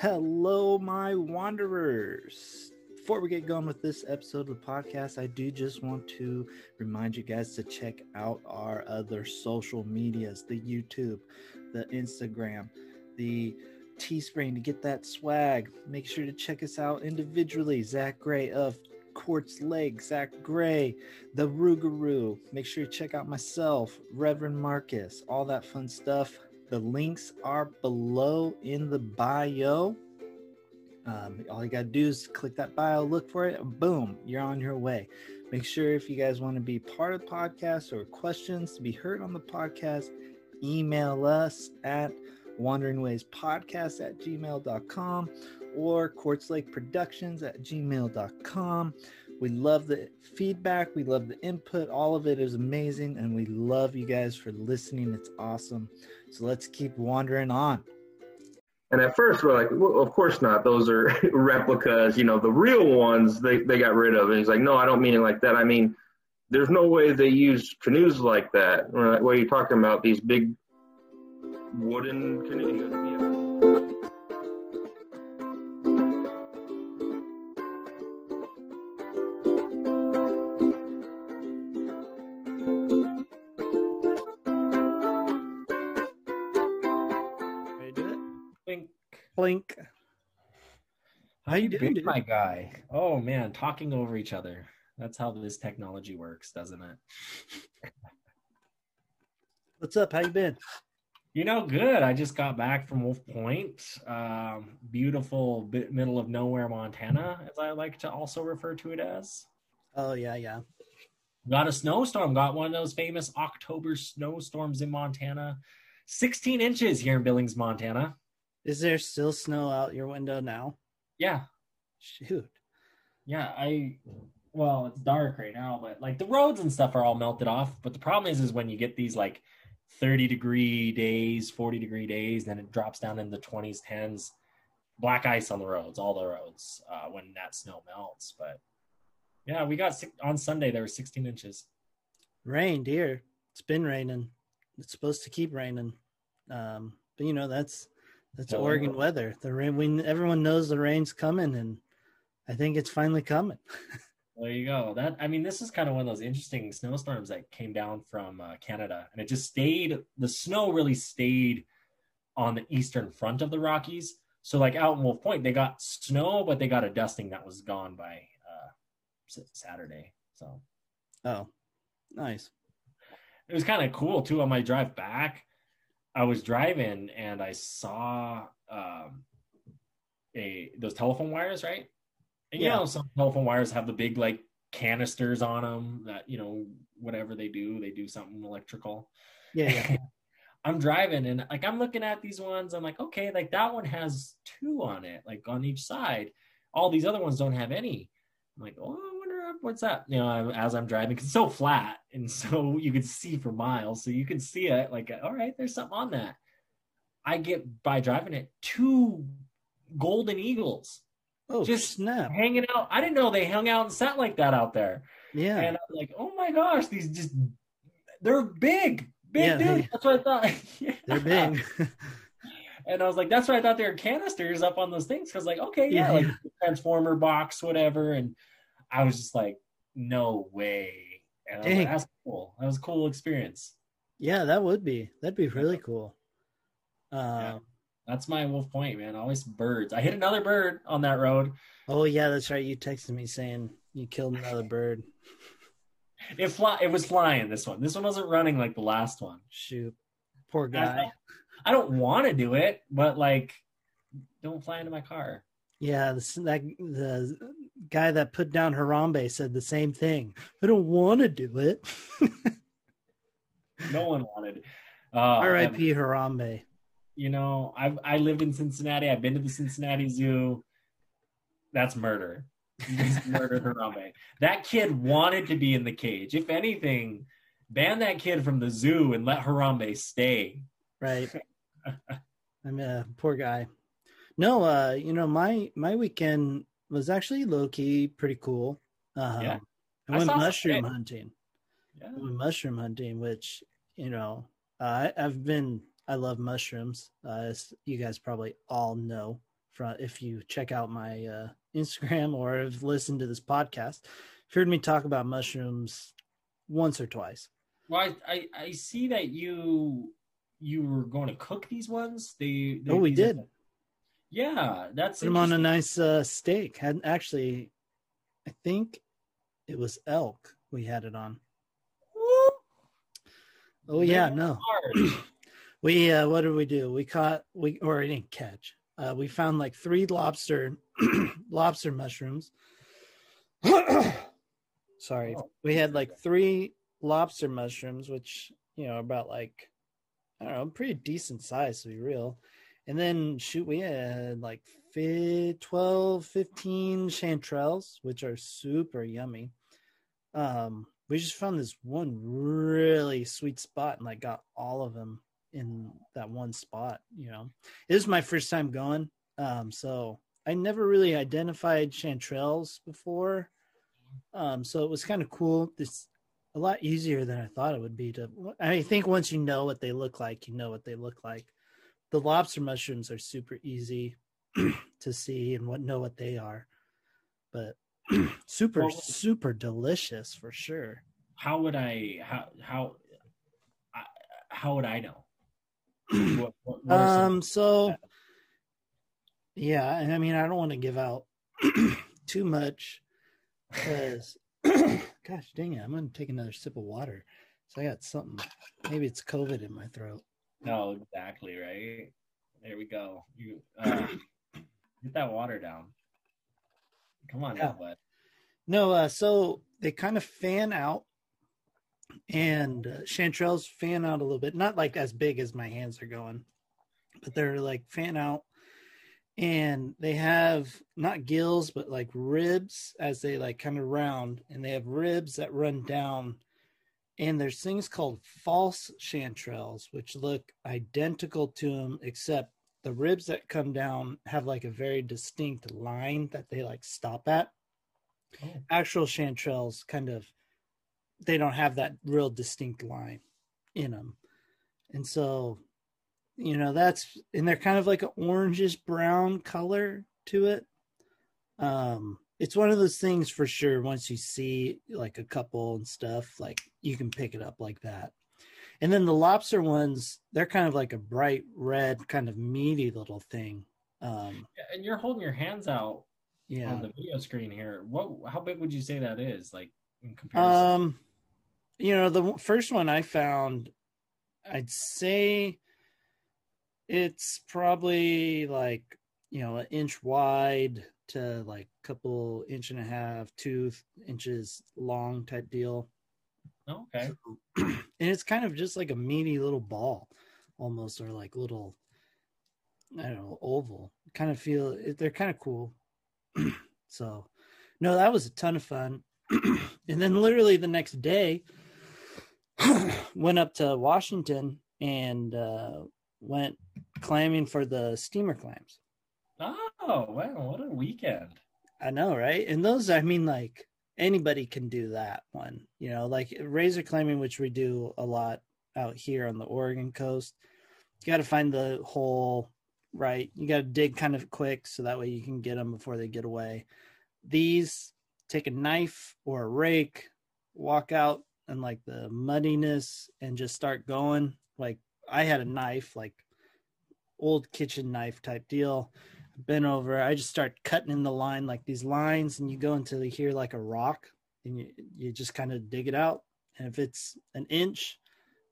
Hello, my wanderers. Before we get going with this episode of the podcast, I do just want to remind you guys to check out our other social medias the YouTube, the Instagram, the Teespring to get that swag. Make sure to check us out individually. Zach Gray of Quartz Lake, Zach Gray, the Rougarou. Make sure you check out myself, Reverend Marcus, all that fun stuff. The links are below in the bio. Um, all you got to do is click that bio, look for it, boom, you're on your way. Make sure if you guys want to be part of the podcast or questions to be heard on the podcast, email us at wanderingwayspodcast at gmail.com or quartzlakeproductions Lake Productions at gmail.com. We love the feedback. We love the input. All of it is amazing. And we love you guys for listening. It's awesome. So let's keep wandering on. And at first, we're like, well, of course not. Those are replicas. You know, the real ones they, they got rid of. And he's like, no, I don't mean it like that. I mean, there's no way they use canoes like that. Like, what are you talking about? These big wooden canoes? Blink. How you doing, doing, dude? my guy? Oh man, talking over each other. That's how this technology works, doesn't it? What's up? How you been? You know, good. I just got back from Wolf Point, um, beautiful bit middle of nowhere, Montana, as I like to also refer to it as. Oh yeah, yeah. Got a snowstorm. Got one of those famous October snowstorms in Montana. 16 inches here in Billings, Montana. Is there still snow out your window now? Yeah, Shoot. Yeah, I well, it's dark right now, but like the roads and stuff are all melted off. But the problem is, is when you get these like 30 degree days, 40 degree days, then it drops down in the 20s, 10s, black ice on the roads, all the roads, uh, when that snow melts. But yeah, we got six, on Sunday there were 16 inches. Rained here. It's been raining. It's supposed to keep raining. Um, but you know that's that's Oregon weather. The rain. We everyone knows the rain's coming, and I think it's finally coming. There you go. That I mean, this is kind of one of those interesting snowstorms that came down from uh, Canada, and it just stayed. The snow really stayed on the eastern front of the Rockies. So, like out in Wolf Point, they got snow, but they got a dusting that was gone by uh, Saturday. So Oh, nice. it was kind of cool too. On my drive back, I was driving and I saw um, a those telephone wires, right? And you know, some telephone wires have the big like canisters on them that you know whatever they do, they do something electrical. Yeah, yeah. I'm driving and like I'm looking at these ones. I'm like, okay, like that one has two on it, like on each side. All these other ones don't have any. I'm like, oh, What's that? You know, as I'm driving, 'cause it's so flat and so you can see for miles, so you can see it. Like, all right, there's something on that. I get by driving it two golden eagles Oh, Just snap. hanging out. I didn't know they hung out and sat like that out there. Yeah. And I'm like, oh my gosh, these just they're big, big Yeah, dudes. they- That's what I thought. Yeah. They're big. And I was like, that's what I thought they were canisters up on those things. Cause like, okay, yeah, Yeah, like yeah. transformer box, whatever. And I was just like, no way. And I was like, that's cool. That was a cool experience. yeah, that would be. That'd be really cool. Uh, Yeah. That's my Wolf Point, man. Always birds. I hit another bird on that road. Oh yeah, that's right. You texted me saying you killed another bird. It fly. It was flying. This one. This one wasn't running like the last one. Shoot, poor guy. don't, I don't want to do it, but like, don't fly into my car. Yeah, the, that the guy that put down Harambe said the same thing. I don't want to do it. No one wanted. Uh, R.I.P. Harambe. you know, I've I lived in Cincinnati. I've been to the Cincinnati Zoo. That's murder. Murdered Harambe. That kid wanted to be in the cage. If anything, ban that kid from the zoo and let Harambe stay. Right. I mean, uh, poor guy. No, uh, you know, my my weekend was actually low key pretty cool. Uh, Yeah. I I went mushroom hunting. Yeah. I went mushroom hunting, which you know, uh, I, I've been. I love mushrooms. Uh, as you guys probably all know from if you check out my uh, Instagram or have listened to this podcast. You've heard me talk about mushrooms once or twice. Well, I, I, I see that you you were going to cook these ones. They, they Oh, we these are- did. Yeah, that's Put them on a nice uh, steak. Had actually, I think it was elk. We had it on. Woo! Oh yeah, Very no. We uh what did we do? We caught we or we didn't catch. Uh we found like three lobster lobster mushrooms. Sorry. Oh. We had like three lobster mushrooms, which, you know, about like I don't know, pretty decent size to be real. And then shoot, we had like fi- 12, 15 chanterelles, which are super yummy. Um, we just found this one really sweet spot and like got all of them in that one spot, you know. It was my first time going. Um, so I never really identified chanterelles before. Um, so it was kind of cool. It's a lot easier than I thought it would be to I think once you know what they look like, you know what they look like. The lobster mushrooms are super easy to see and what know what they are. But super Well- super delicious for sure. how would I how how how would I know? What, what, what Um. So, yeah, and I mean, I don't want to give out too much because, gosh dang it, I'm gonna take another sip of water. So I got something. Maybe it's COVID in my throat. No, exactly right. There we go. You uh, get that water down. Come on, Yeah. now, bud. No, uh, so they kind of fan out, and uh, chanterelles fan out a little bit. Not like as big as my hands are going, but they're like fan out, and they have not gills but like ribs as they like kind of round, and they have ribs that run down. And there's things called false chanterelles, which look identical to them, except the ribs that come down have like a very distinct line that they like stop at. Oh. actual chanterelles kind of they don't have that real distinct line in them and so you know that's and they're kind of like an orangish brown color to it. Um it's one of those things for sure once you see like a couple and stuff like you can pick it up like that and then the lobster ones they're kind of like a bright red kind of meaty little thing um And you're holding your hands out yeah on the video screen here. What? How big would you say that is? Like in comparison? Um, you know, the first one I found, I'd say it's probably like you know an inch wide to like a couple inch and a half, two inches long type deal, okay. and it's kind of just like a meaty little ball, almost or like little, I don't know, oval. Kind of feel they're kind of cool. so, no, that was a ton of fun. and then literally the next day, went up to Washington and uh, went clamming for the steamer clams. Oh, wow! What a weekend. I know, right? And those, I mean, like anybody can do that one, you know, like razor clamming, which we do a lot out here on the Oregon coast. You got to find the hole, right? You got to dig kind of quick so that way you can get them before they get away. These take a knife or a rake, walk out and like the muddiness and just start going. Like I had a knife, like old kitchen knife type deal bent over. I just start cutting in the line like these lines, and you go until you hear like a rock, and you you just kind of dig it out. And if it's an inch,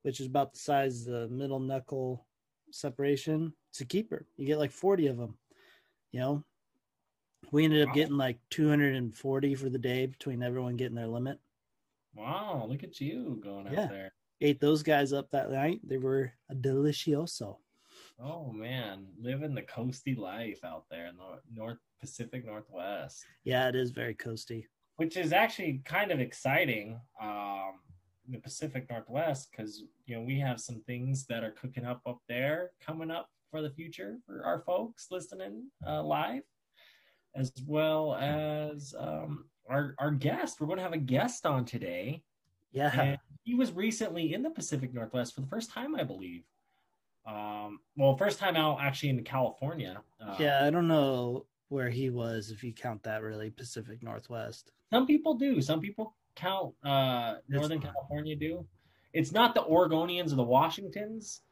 which is about the size of the middle knuckle separation, it's a keeper. You get like forty of them. You know, we ended up getting like two hundred and forty for the day between everyone getting their limit. Wow! Look at you going Yeah. out there. Ate those guys up that night. They were a delicioso. Oh man, living the coasty life out there in the North Pacific Northwest, Yeah, it is very coasty. which is actually kind of exciting. Um, in the Pacific Northwest, because you know we have some things that are cooking up up there coming up for the future for our folks listening uh, live, as well as um, our our guest. We're going to have a guest on today. Yeah. And he was recently in the Pacific Northwest for the first time, I believe. Um, well, first time out actually in California. Uh, yeah, I don't know where he was if you count that really Pacific Northwest. Some people do. Some people count uh, Northern California do. It's not the Oregonians or the Washingtons,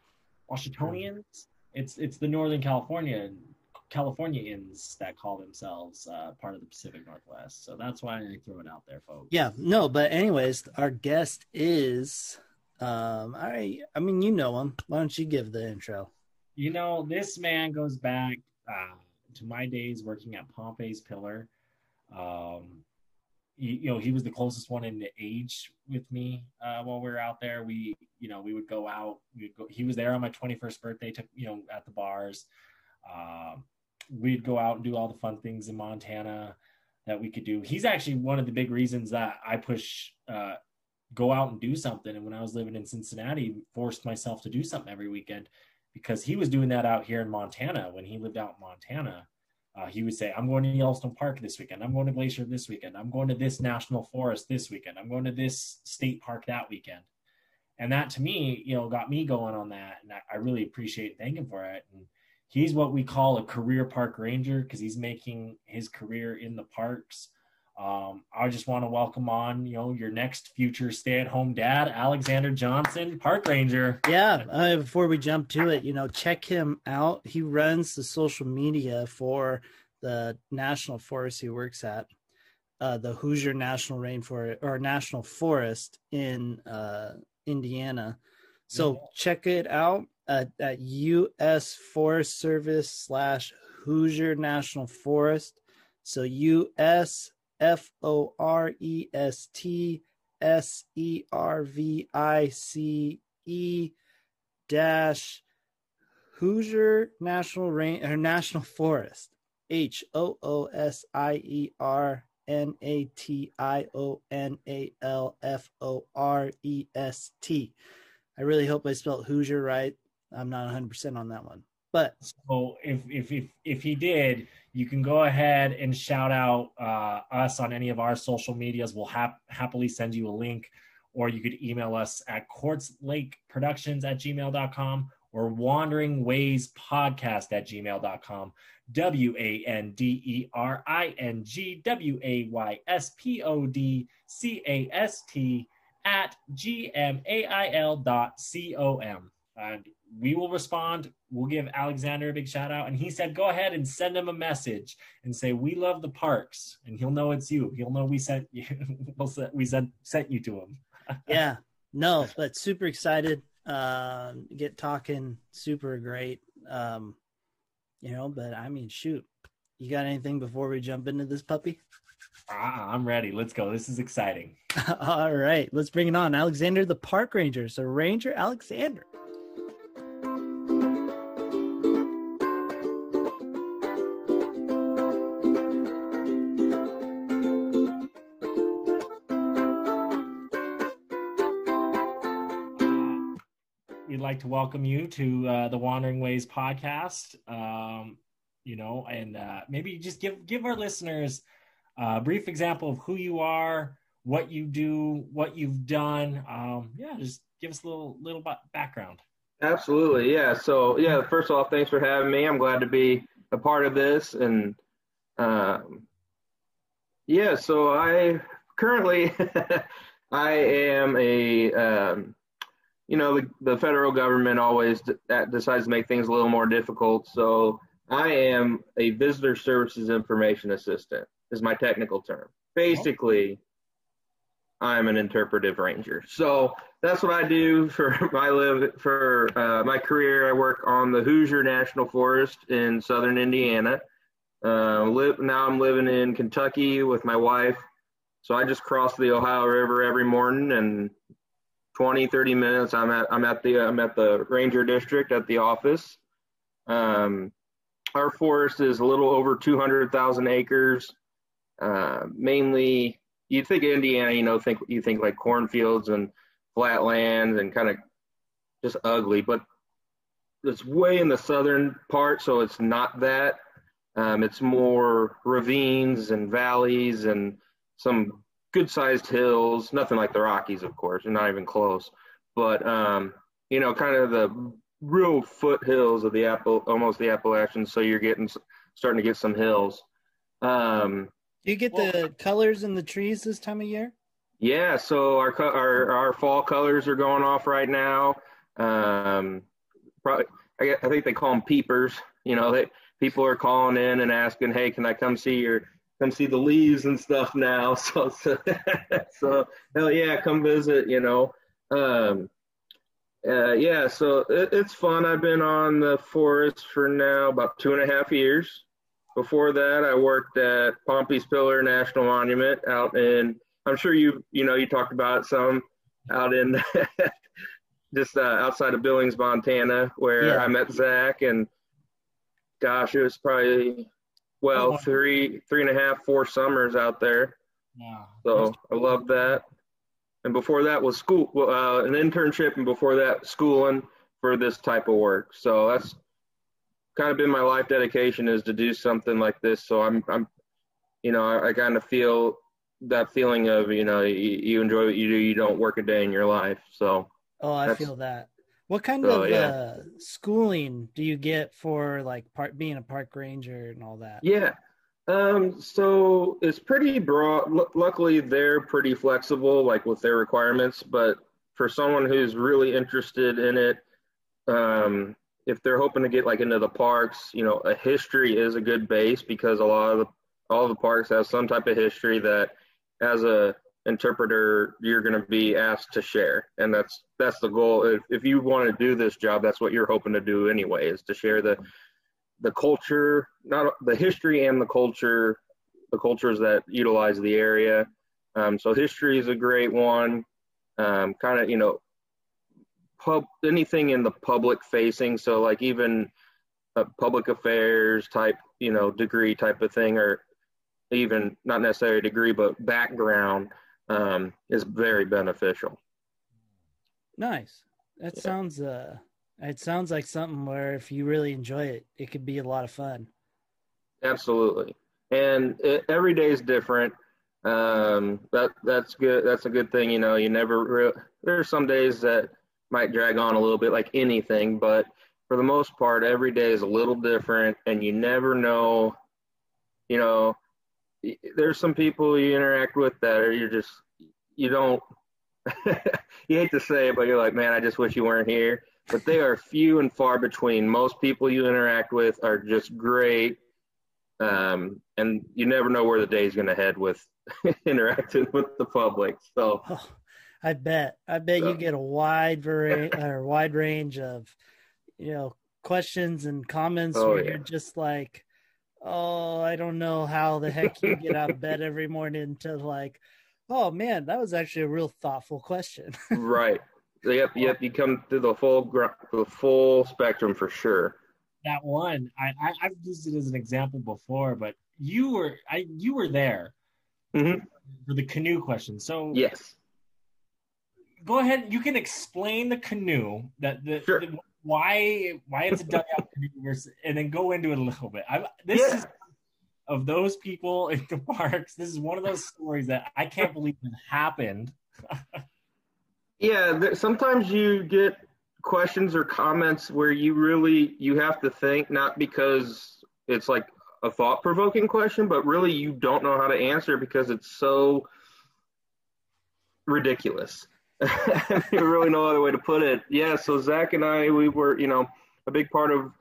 Washingtonians. It's it's the Northern California Californians that call themselves uh, part of the Pacific Northwest. So that's why I throw it out there, folks. Yeah, no, but anyways, our guest is um I I mean you know him. Why don't you give the intro? You know, this man goes back uh, to my days working at Pompey's Pillar. Um you, you know, he was the closest one in age with me uh, while we were out there. We, you know, we would go out. We'd go. He was there on my 21st birthday. To you know, at the bars. Um, we'd go out and do all the fun things in Montana that we could do. He's actually one of the big reasons that I push uh, go out and do something. And when I was living in Cincinnati, forced myself to do something every weekend because he was doing that out here in Montana when he lived out in Montana. Uh, he would say, I'm going to Yellowstone Park this weekend. I'm going to Glacier this weekend. I'm going to this national forest this weekend. I'm going to this state park that weekend. And that to me, you know, got me going on that. And I, I really appreciate thanking for it. And he's what we call a career park ranger because he's making his career in the parks. Um, I just want to welcome on, you know, your next future stay-at-home dad, Alexander Johnson, park ranger. Yeah. Uh, before we jump to it, you know, check him out. He runs the social media for the national forest he works at, uh, the Hoosier National Rainforest or National Forest in uh, Indiana. So yeah. check it out at, at U.S. Forest Service slash Hoosier National Forest. So U.S. F O R E S T S E R V I C E dash Hoosier National Rain or National Forest. H O O S I E R N A T I O N A L F O R E S T. I really hope I spelled Hoosier right. I'm not 100% on that one. But so if if if if he did, you can go ahead and shout out uh, us on any of our social medias. We'll hap- happily send you a link, or you could email us at quartzlakeproductions at gmail.com or wandering podcast at gmail.com. W A N D E R I N G W A Y S P O D C A S T at G M A I L dot C O M. And we will respond. We'll give Alexander a big shout out. And he said, go ahead and send him a message and say, we love the parks. And he'll know it's you. He'll know we sent you, we sent, sent you to him. yeah, no, but super excited. Uh, get talking super great. Um, you know, but I mean, shoot, you got anything before we jump into this puppy? Ah, I'm ready. Let's go. This is exciting. All right, let's bring it on. Alexander, the park ranger. So, Ranger Alexander. Like to welcome you to uh, the Wandering Ways podcast. Um, you know, and uh, maybe just give give our listeners a brief example of who you are, what you do, what you've done. Um, yeah, just give us a little little background. Absolutely, yeah. So, yeah, first of all, thanks for having me. I'm glad to be a part of this, and um, yeah. So I currently I am a um, you know, the, the federal government always d- decides to make things a little more difficult. So I am a visitor services information assistant is my technical term. Basically, I'm an interpretive ranger. So that's what I do for my live for uh, my career. I work on the Hoosier National Forest in southern Indiana. Uh, live now. I'm living in Kentucky with my wife. So I just cross the Ohio River every morning and 20, 30 minutes. I'm at I'm at the I'm at the ranger district at the office. Um, our forest is a little over 200,000 acres. Uh, mainly, you think Indiana, you know, think you think like cornfields and flat lands and kind of just ugly, but it's way in the southern part, so it's not that. Um, it's more ravines and valleys and some good sized hills, nothing like the Rockies, of course, and not even close. But um, you know, kind of the real foothills of the Apple, almost the Appalachians. So you're getting starting to get some hills. Um, Do you get well, the colors in the trees this time of year? Yeah, so our our our fall colors are going off right now. Um, probably, I, I think they call them peepers. You know, they, people are calling in and asking, "Hey, can I come see your come see the leaves and stuff now?" So, so, so hell yeah, come visit. You know, um, uh, yeah. So it, it's fun. I've been on the forest for now about two and a half years. Before that, I worked at Pompey's Pillar National Monument out in. I'm sure you you know you talked about it some out in just uh, outside of Billings, Montana, where yeah. I met Zach and gosh, it was probably well three, three and a half, four summers out there. Yeah. So I love that. And before that was school, uh, an internship, and before that schooling for this type of work. So that's kind of been my life dedication is to do something like this. So I'm, I'm, you know, I, I kind of feel that feeling of, you know, you, you, enjoy what you do, you don't work a day in your life. So. Oh, I feel that. What kind so, of yeah. uh, schooling do you get for like part being a park ranger and all that? Yeah. Um, so it's pretty broad. L- luckily, they're pretty flexible, like with their requirements. But for someone who's really interested in it, um, if they're hoping to get like into the parks, you know, a history is a good base because a lot of the all the parks have some type of history that as a interpreter you're going to be asked to share. And that's that's the goal. If, if you want to do this job that's what you're hoping to do anyway is to share the the culture not the history and the culture the cultures that utilize the area. Um, so history is a great one. Um, kind of you know pub anything in the public facing. So like even a public affairs type you know degree type of thing or even not necessarily a degree but background um, is very beneficial nice that yeah. sounds uh it sounds like something where if you really enjoy it it could be a lot of fun absolutely and it, every day is different um that that's good that's a good thing you know you never re- there's some days that might drag on a little bit like anything, but for the most part, every day is a little different, and you never know. You know, there's some people you interact with that are you just you don't. you hate to say it, but you're like, man, I just wish you weren't here. But they are few and far between. Most people you interact with are just great, um, and you never know where the day is going to head with interacting with the public. So. Oh I bet. I bet you get a wide variety or wide range of, you know, questions and comments oh, where yeah. you're just like, oh, I don't know how the heck you get out of bed every morning to like, oh man, that was actually a real thoughtful question. right. Yep. Yep. You come to the full the full spectrum for sure. That one, I, I have used it as an example before, but you were I you were there mm-hmm. for the canoe question. So yes go ahead. You can explain the canoe that the, sure. the why why it's a dugout versus, and then go into it a little bit. I'm, this yeah. is of those people in the parks. This is one of those stories that I can't believe it happened. yeah, sometimes you get questions or comments where you really you have to think, not because it's like a thought provoking question, but really you don't know how to answer because it's so ridiculous. really no other way to put it. Yeah, so Zach and I, we were, you know, a big part of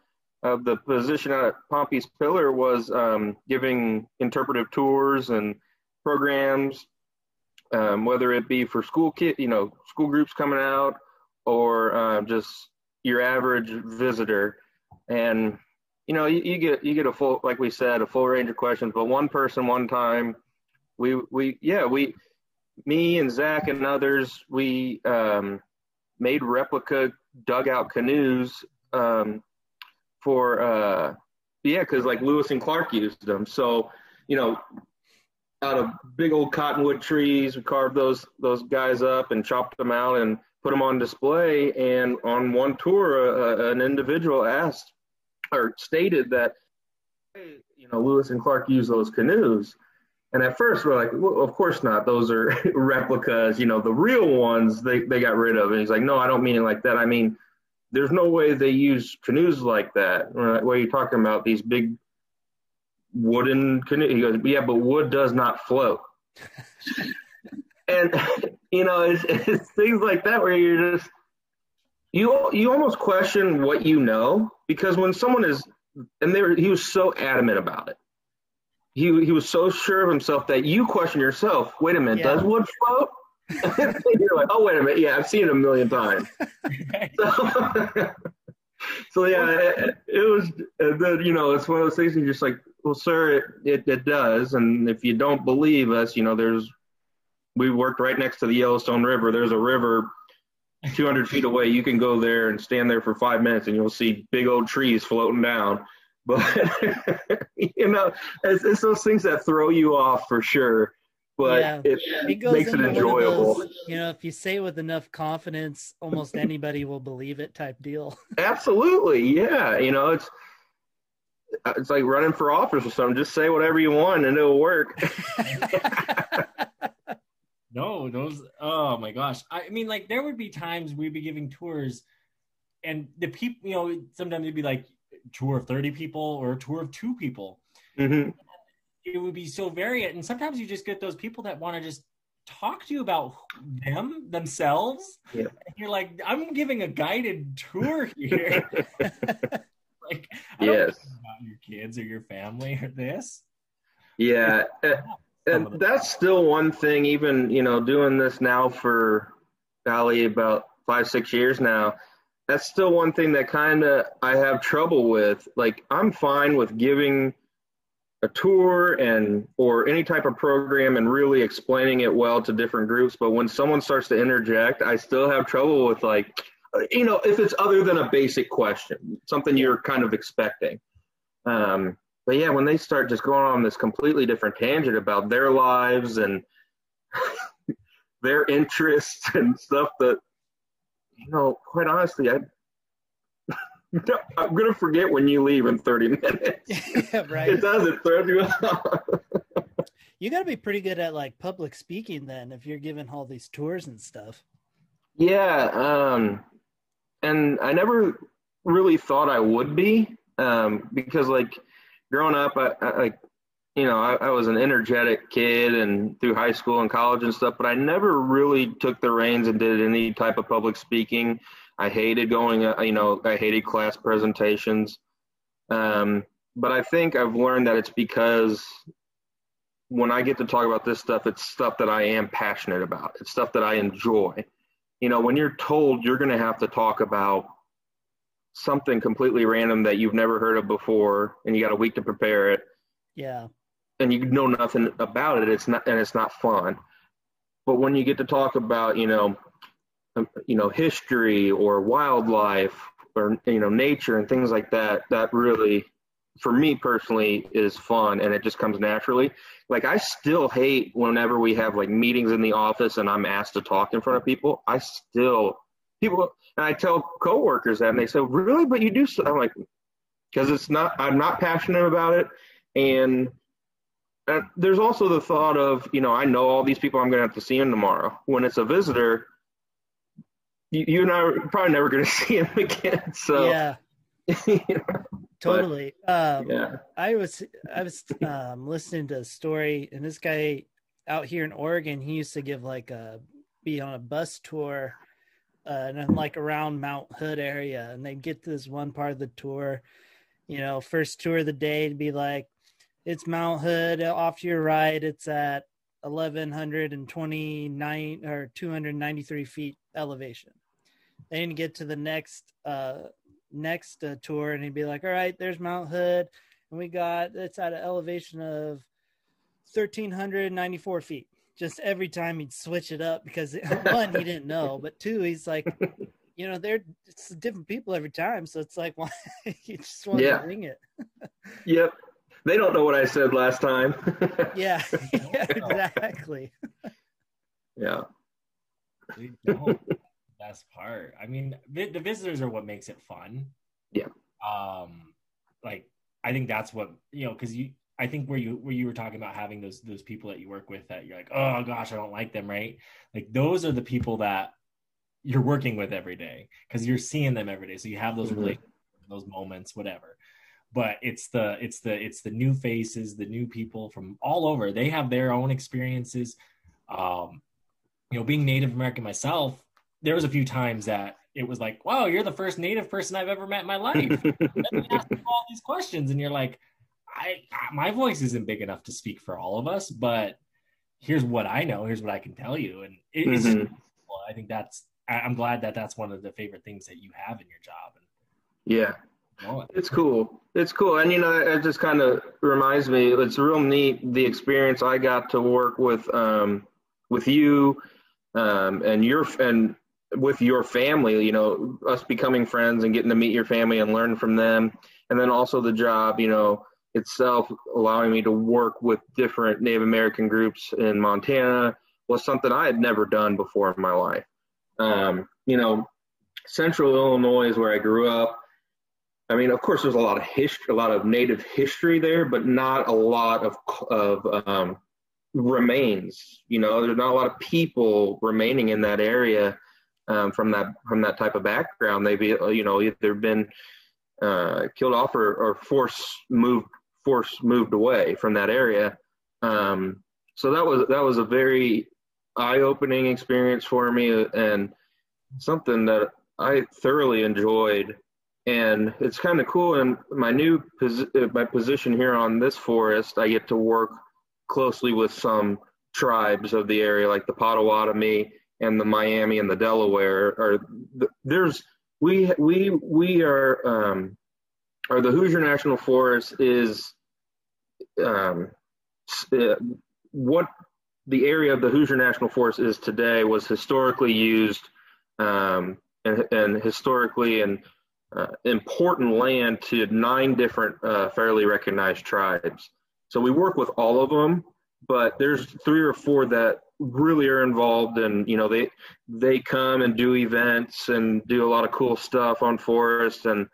of the position at Pompey's Pillar was um, giving interpretive tours and programs, um, whether it be for school kid, you know, school groups coming out, or uh, just your average visitor. And you know, you, you get you get a full, like we said, a full range of questions. But one person, one time, we we yeah we me and Zach and others, we um, made replica dugout canoes um, for, uh, yeah, because like Lewis and Clark used them. So, you know, out of big old cottonwood trees, we carved those those guys up and chopped them out and put them on display. And on one tour, uh, an individual asked or stated that, hey, you know, Lewis and Clark used those canoes. And at first we're like, well, of course not. Those are replicas. You know, the real ones they, they got rid of. And he's like, no, I don't mean it like that. I mean, there's no way they use canoes like that. Where you're talking about these big wooden canoe. He goes, yeah, but wood does not float. and you know, it's, it's things like that where you're just you you almost question what you know because when someone is and they were, he was so adamant about it. He he was so sure of himself that you question yourself. Wait a minute, yeah. does wood float? you're like, oh wait a minute, yeah, I've seen it a million times. so, so yeah, it, it was. Then you know, it's one of those things. You're just like, well, sir, it, it it does, and if you don't believe us, you know, there's we worked right next to the Yellowstone River. There's a river 200 feet away. You can go there and stand there for five minutes, and you'll see big old trees floating down. But you know, it's, it's those things that throw you off for sure. But yeah. it, it makes it enjoyable. Those, you know, if you say with enough confidence, almost anybody will believe it. Type deal. Absolutely, yeah. You know, it's it's like running for office or something. Just say whatever you want, and it'll work. No, those. Oh my gosh! I mean, like there would be times we'd be giving tours, and the people, you know, sometimes it'd be like tour of thirty people or a tour of two people. Mm-hmm. It would be so varied, and sometimes you just get those people that want to just talk to you about them themselves. Yeah. And you're like, I'm giving a guided tour here. like, I yes. about your kids or your family or this. Yeah. and that's still one thing even you know doing this now for golly about five six years now that's still one thing that kind of i have trouble with like i'm fine with giving a tour and or any type of program and really explaining it well to different groups but when someone starts to interject i still have trouble with like you know if it's other than a basic question something you're kind of expecting. Um, but yeah, when they start just going on this completely different tangent about their lives and their interests and stuff that, you know, quite honestly, I, I'm gonna forget when you leave in 30 minutes. yeah, right. It does. It throws you off. you got to be pretty good at like public speaking then, if you're giving all these tours and stuff. Yeah, um, and I never really thought I would be, um, because like growing up, I, I like, you know, I, I was an energetic kid and through high school and college and stuff, but I never really took the reins and did any type of public speaking. I hated going, uh, you know, I hated class presentations. Um, but I think I've learned that it's because when I get to talk about this stuff, it's stuff that I am passionate about. It's stuff that I enjoy. You know, when you're told you're going to have to talk about something completely random that you've never heard of before and you got a week to prepare it yeah and you know nothing about it it's not and it's not fun but when you get to talk about you know you know history or wildlife or you know nature and things like that that really for me personally is fun and it just comes naturally like i still hate whenever we have like meetings in the office and i'm asked to talk in front of people i still people and I tell coworkers that, and they say, "Really? But you do?" So. I'm like, because it's not. I'm not passionate about it, and uh, there's also the thought of, you know, I know all these people. I'm going to have to see them tomorrow. When it's a visitor, you, you and I are probably never going to see him again. So yeah. you know, totally. But, um, yeah. I was I was um, listening to a story, and this guy out here in Oregon, he used to give like a be on a bus tour uh, and like around Mount Hood area, and they get to this one part of the tour. You know, first tour of the day to be like, it's Mount Hood off to your right. It's at 1129 or 293 feet elevation. Then get to the next uh next uh, tour, and he'd be like, all right, there's Mount Hood, and we got it's at an elevation of 1394 feet just every time he'd switch it up because one he didn't know, but two he's like, you know, they're it's different people every time, so it's like why you just want yeah. to ring it. yep, they don't know what I said last time. yeah, yeah, exactly. yeah. Best part. I mean, the visitors are what makes it fun. Yeah. Um, like I think that's what you know because you I think where you where you were talking about having those those people that you work with that you're like, oh gosh, I don't like them, right? Like those are the people that you're working with every day because you're seeing them every day. So you have those Mhm. relationships, those moments, whatever. But it's the it's the it's the new faces, the new people from all over. They have their own experiences. Um, you know, being Native American myself, there was a few times that it was like, "Wow, you're the first Native person I've ever met in my life." Let me ask you all these questions, and you're like, "I my voice isn't big enough to speak for all of us, but here's what I know. Here's what I can tell you." And it, it's just. I think that's I'm glad that that's one of the favorite things that you have in your job. And Yeah. you know it. It's cool. It's cool. And you know, it just kind of reminds me. It's real neat the experience I got to work with um, with you um, and your and with your family. You know, us becoming friends and getting to meet your family and learn from them, and then also the job. You know itself allowing me to work with different Native American groups in Montana was something I had never done before in my life. Um, you know, Central Illinois is where I grew up. I mean, of course, there's a lot of history, a lot of native history there, but not a lot of of um, remains. You know, there's not a lot of people remaining in that area um, from that from that type of background. They've you know either been uh, killed off or, or force moved force moved away from that area. Um, so that was that was a very eye opening experience for me and something that I thoroughly enjoyed and it's kind of cool. In my new posi- my position here on this forest, I get to work closely with some tribes of the area, like the Potawatomi and the Miami and the Delaware. Or there's we we we are um, the Hoosier National Forest is um, uh, what the area of the Hoosier National Forest is today was historically used um, and, and historically and uh, important land to nine different uh, fairly recognized tribes. So we work with all of them, but there's three or four that really are involved, and you know they they come and do events and do a lot of cool stuff on forest and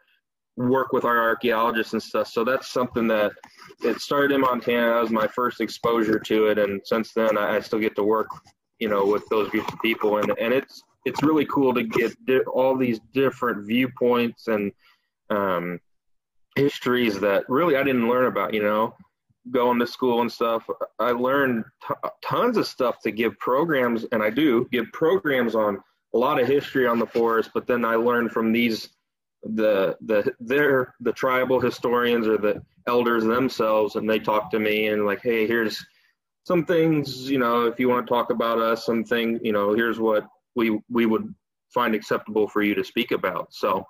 work with our archaeologists and stuff. So that's something that it started in Montana. That was my first exposure to it, and since then I, I still get to work, you know, with those groups of people, and and it's it's really cool to get di- all these different viewpoints and um, histories that really I didn't learn about. You know, going to school and stuff. I learned t- tons of stuff to give programs, and I do give programs on a lot of history on the forest. But then I learned from these the the their the tribal historians or the elders themselves, and they talk to me and like, hey, here's some things you know if you want to talk about us something you know here's what we we would find acceptable for you to speak about so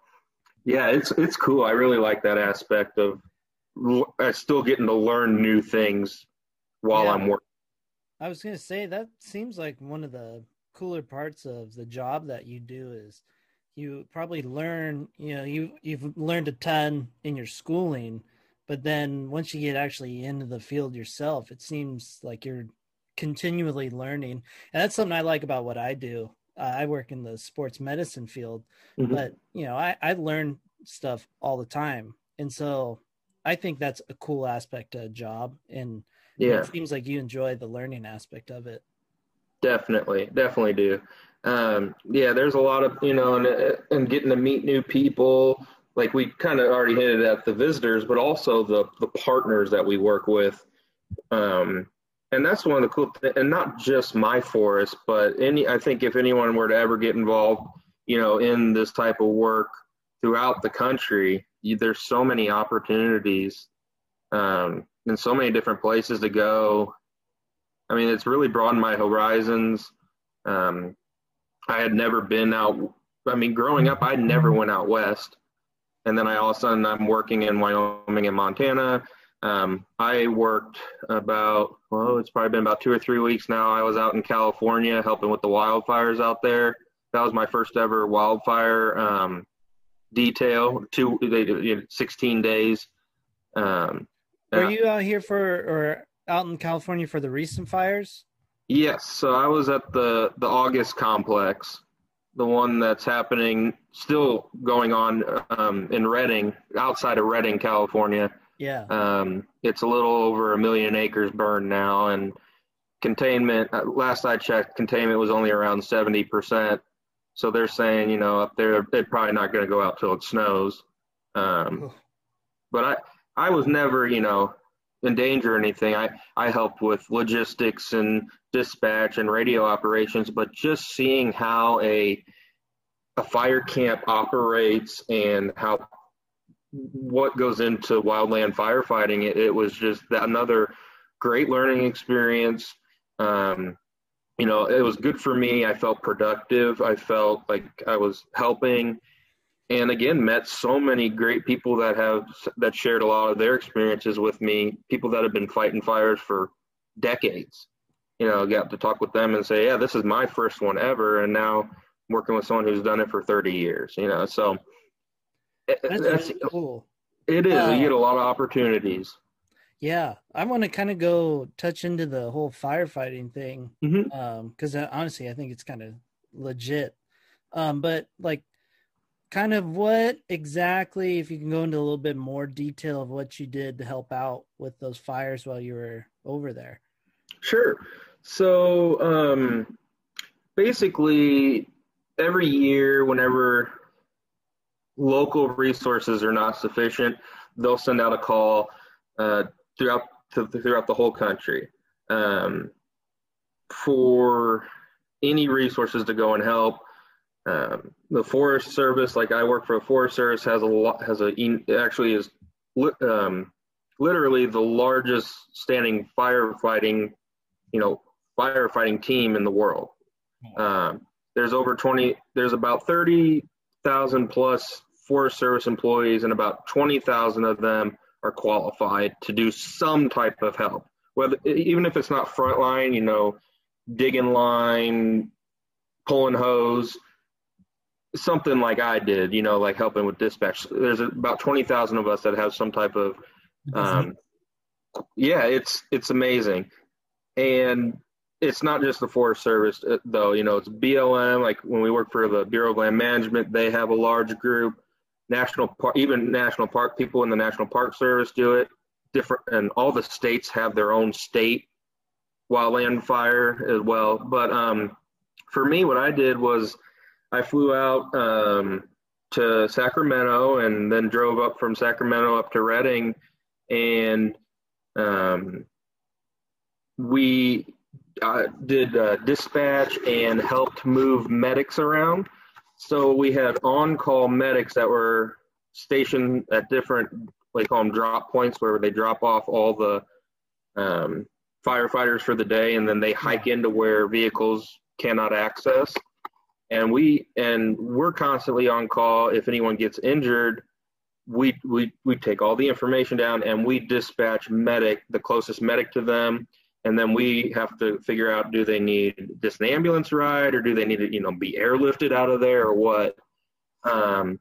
yeah it's it's cool i really like that aspect of still getting to learn new things while Yeah. i'm working I was gonna say that seems like one of the cooler parts of the job that you do is you probably learn you know you you've learned a ton in your schooling but then once you get actually into the field yourself it seems like you're continually learning and that's something i like about what i do uh, i work in the sports medicine field Mhm. but you know I, I learn stuff all the time and so i think that's a cool aspect of a job and yeah it seems like you enjoy the learning aspect of it Definitely, definitely do. Um, yeah, there's a lot of you know, and and getting to meet new people. Like we kind of already hinted at the visitors, but also the the partners that we work with. Um, and that's one of the cool things, and not just my forest, but any. I think if anyone were to ever get involved, you know, in this type of work throughout the country, you, there's so many opportunities, um, and so many different places to go. I mean, it's really broadened my horizons. Um, I had never been out. I mean, growing up, I never went out west, and then I all of a sudden I'm working in Wyoming and Montana. Um, I worked about well, it's probably been about two or three weeks now. I was out in California helping with the wildfires out there. That was my first ever wildfire um, detail. Two, they, you know, 16 days. Um, Were uh, you out here for or out in California for the recent fires? Yes, so I was at the the August complex, the one that's happening, still going on um, in Redding, outside of Redding, California. Yeah. Um, it's a little over a million acres burned now, and containment. uh, Last I checked, containment was only around seventy percent. So they're saying, you know, up there they're probably not going to go out till it snows. Um, but I I was never, you know, in danger or anything. I I helped with logistics and dispatch and radio operations, but just seeing how a a fire camp operates and how what goes into wildland firefighting, it, it was just another great learning experience. Um, you know, it was good for me. I felt productive. I felt like I was helping, and again, met so many great people that have that shared a lot of their experiences with me. People that have been fighting fires for decades. You know, got to talk with them and say, "Yeah, this is my first one ever," and now I'm working with someone who's done it for 30 years. You know, so it- That's, that's, really cool. it is. Uh, you get a lot of opportunities. Yeah, I want to kind of go touch into the whole firefighting thing Mhm. um because honestly, I think it's kind of legit. Um, but like, kind of what exactly, if you can go into a little bit more detail of what you did to help out with those fires while you were over there. Sure. So um, basically, every year, whenever local resources are not sufficient, they'll send out a call uh, throughout to, throughout the whole country um, for any resources to go and help. Um, the Forest Service, like I work for a Forest Service, has a lot has a actually is um, literally the largest standing firefighting you know firefighting team in the world. Um, there's over 20. There's about 30,000 plus Forest Service employees, and about 20,000 of them are qualified to do some type of help. Whether even if it's not frontline, you know, digging line, pulling hose, something like I did, you know, like helping with dispatch. There's about 20,000 of us that have some type of um, yeah, it's it's amazing, and it's not just the Forest Service uh, though. You know, it's BLM. Like when we work for the Bureau of Land Management, they have a large group. National Park, even National Park people in the National Park Service do it. Different, and all the states have their own state wildland fire as well. But um, for me, what I did was I flew out um, to Sacramento and then drove up from Sacramento up to Redding and um, we uh, did uh, dispatch and helped move medics around. So we had on-call medics that were stationed at different, they call them drop points, where they drop off all the um, firefighters for the day, and then they hike into where vehicles cannot access. And we and we're constantly on call. If anyone gets injured, we we we take all the information down and we dispatch medic, the closest medic to them, and then we have to figure out do they need just an ambulance ride or do they need to you know be airlifted out of there or what. Um,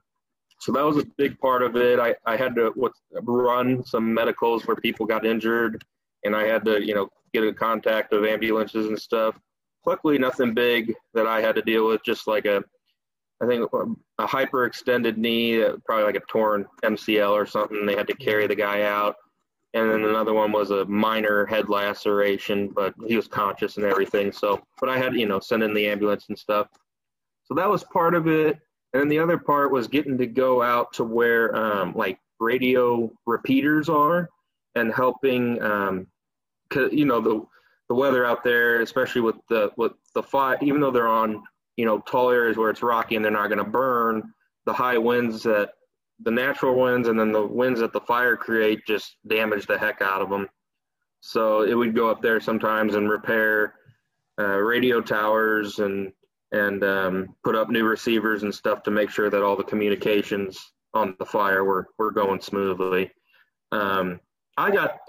so that was a big part of it. I, I had to what, run some medicals where people got injured, and I had to you know get in contact of ambulances and stuff. Luckily, nothing big that I had to deal with. Just like a I think a hyperextended knee, uh, probably like a torn MCL or something. They had to carry the guy out. And then another one was a minor head laceration, but he was conscious and everything. So, but I had, you know, send in the ambulance and stuff. So that was part of it. And then the other part was getting to go out to where um, like radio repeaters are and helping, um, you know, the, the weather out there, especially with the, with the fire, even though they're on you know, tall areas where it's rocky and they're not going to burn, the high winds that the natural winds and then the winds that the fire create just damage the heck out of them. So it would go up there sometimes and repair uh, radio towers and and um, put up new receivers and stuff to make sure that all the communications on the fire were were going smoothly. Um, I got,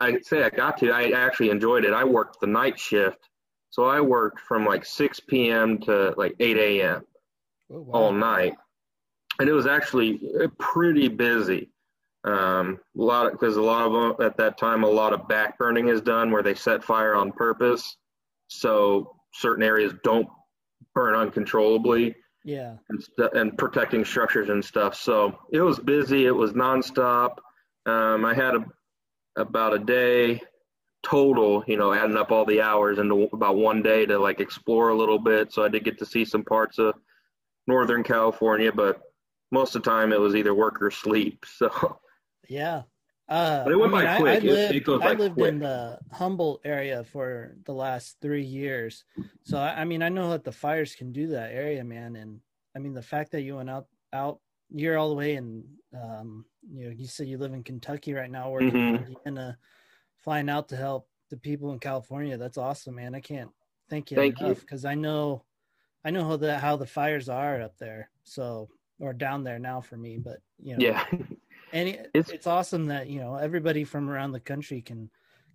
I say I got to, I actually enjoyed it. I worked the night shift so I worked from like 6 p.m. to like 8 a.m. Oh, wow. all night, and it was actually pretty busy. Um, a lot because a lot of them at that time, a lot of back burning is done where they set fire on purpose, so certain areas don't burn uncontrollably Yeah. and, st- and protecting structures and stuff. So it was busy. It was nonstop. Um, I had a, about a day total, you know, adding up all the hours into about one day to like explore a little bit. So I did get to see some parts of Northern California, but most of the time it was either work or sleep. So, Yeah. Uh, But it went I mean, by I- quick. I, It- it lived, goes I by lived quick. in the Humboldt area for the last three years, so I, I mean, I know that the fires can do that area, man. And I mean, the fact that you went out out you're all the way in, um, you know, you said you live in Kentucky right now, working in Mhm. Indiana, flying out to help the people in California. That's awesome, man. I can't thank you Thank enough because I know, I know how the how the fires are up there. So or down there now for me, but you know, yeah, and it, It's- it's awesome that you know everybody from around the country can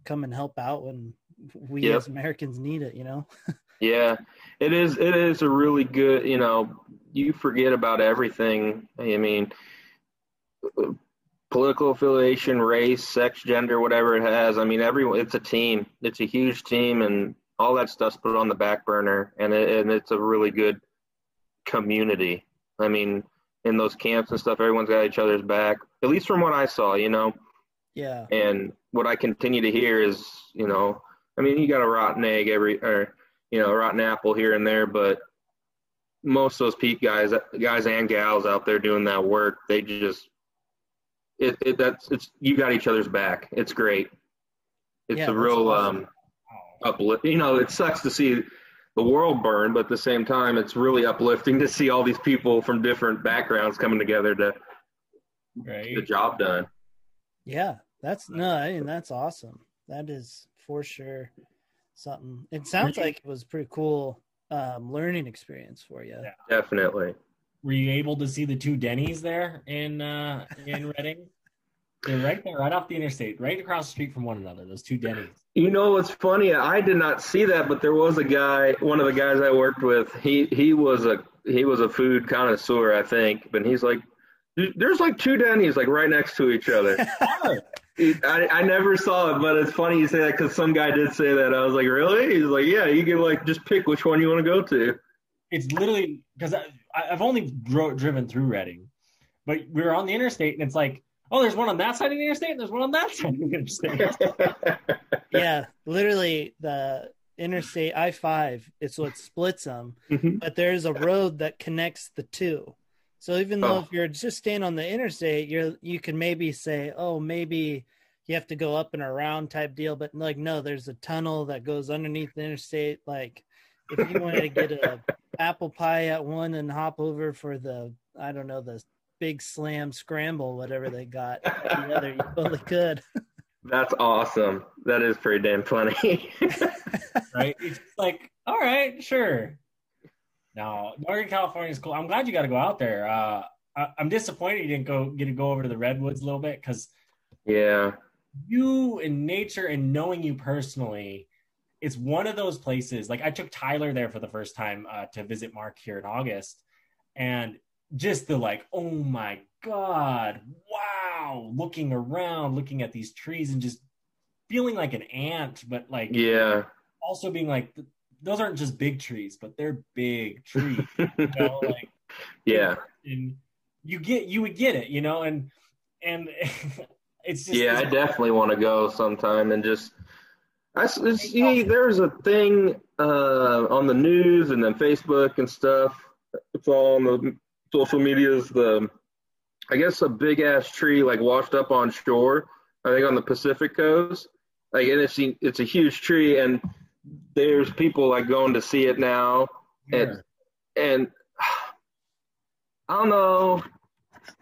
come and help out when we Yep. as Americans need it. You know. yeah, it is. It is a really good. You know, you forget about everything. I mean, political affiliation, race, sex, gender, whatever it has. I mean, everyone. It's a team. It's a huge team, and all that stuff's put on the back burner, and it, and it's a really good community. I mean, in those camps and stuff, everyone's got each other's back. At least from what I saw, you know. Yeah. And what I continue to hear is, you know, I mean, you got a rotten egg every, or you know, a rotten apple here and there, but most of those peak guys, guys and gals out there doing that work, they just, it, it that's it's you got each other's back. It's great. It's Yeah, a real awesome. um uplift. You know, it sucks to see the world burn, but at the same time, it's really uplifting to see all these people from different backgrounds coming together to get the job done. Yeah. That's no. I mean, that's awesome. That is for sure something. It sounds like it was a pretty cool um, learning experience for you. Yeah. Definitely. Were you able to see the two Denny's there in uh in Redding? They're right there, right off the interstate, right across the street from one another. Those two Denny's. You know what's funny? I did not see that, but there was a guy, one of the guys I worked with. He he was a he was a food connoisseur, I think. But he's like, there's like two Denny's like right next to each other. I I never saw it, but it's funny you say that because some guy did say that. I was like, really? He's like, yeah, you can like just pick which one you want to go to. It's literally because I've only dro- driven through Redding, but we were on the interstate and it's like, oh, there's one on that side of the interstate and there's one on that side of the interstate. yeah, literally the interstate I five. It's what splits them, Mhm. but there's a road that connects the two. So even though Oh. if you're just staying on the interstate, you're you can maybe say, oh, maybe you have to go up and around type deal, but like no, there's a tunnel that goes underneath the interstate. Like if you wanted to get a apple pie at one and hop over for the I don't know the big slam scramble, whatever they got the other, you totally could. That's awesome. That is pretty damn funny. right? It's like, all right, sure. No, Northern California is cool. I'm glad you got to go out there. Uh, I, I'm disappointed you didn't go get to go over to the redwoods a little bit because yeah. you and nature and knowing you personally, it's one of those places. Like I took Tyler there for the first time uh, to visit Mark here in August, and just the like, oh my god, wow! Looking around, looking at these trees, and just feeling like an ant, but like Yeah. also being like, those aren't just big trees, but they're big trees. You know, like yeah. and you get you would get it, you know, and and it's just yeah, I it's- definitely want to go sometime and just. I see. There's a thing uh, on the news and then Facebook and stuff. It's all on the social media is The I guess a big ass tree like washed up on shore. I think on the Pacific coast. Like and it's it's a huge tree and there's people like going to see it now and and I don't know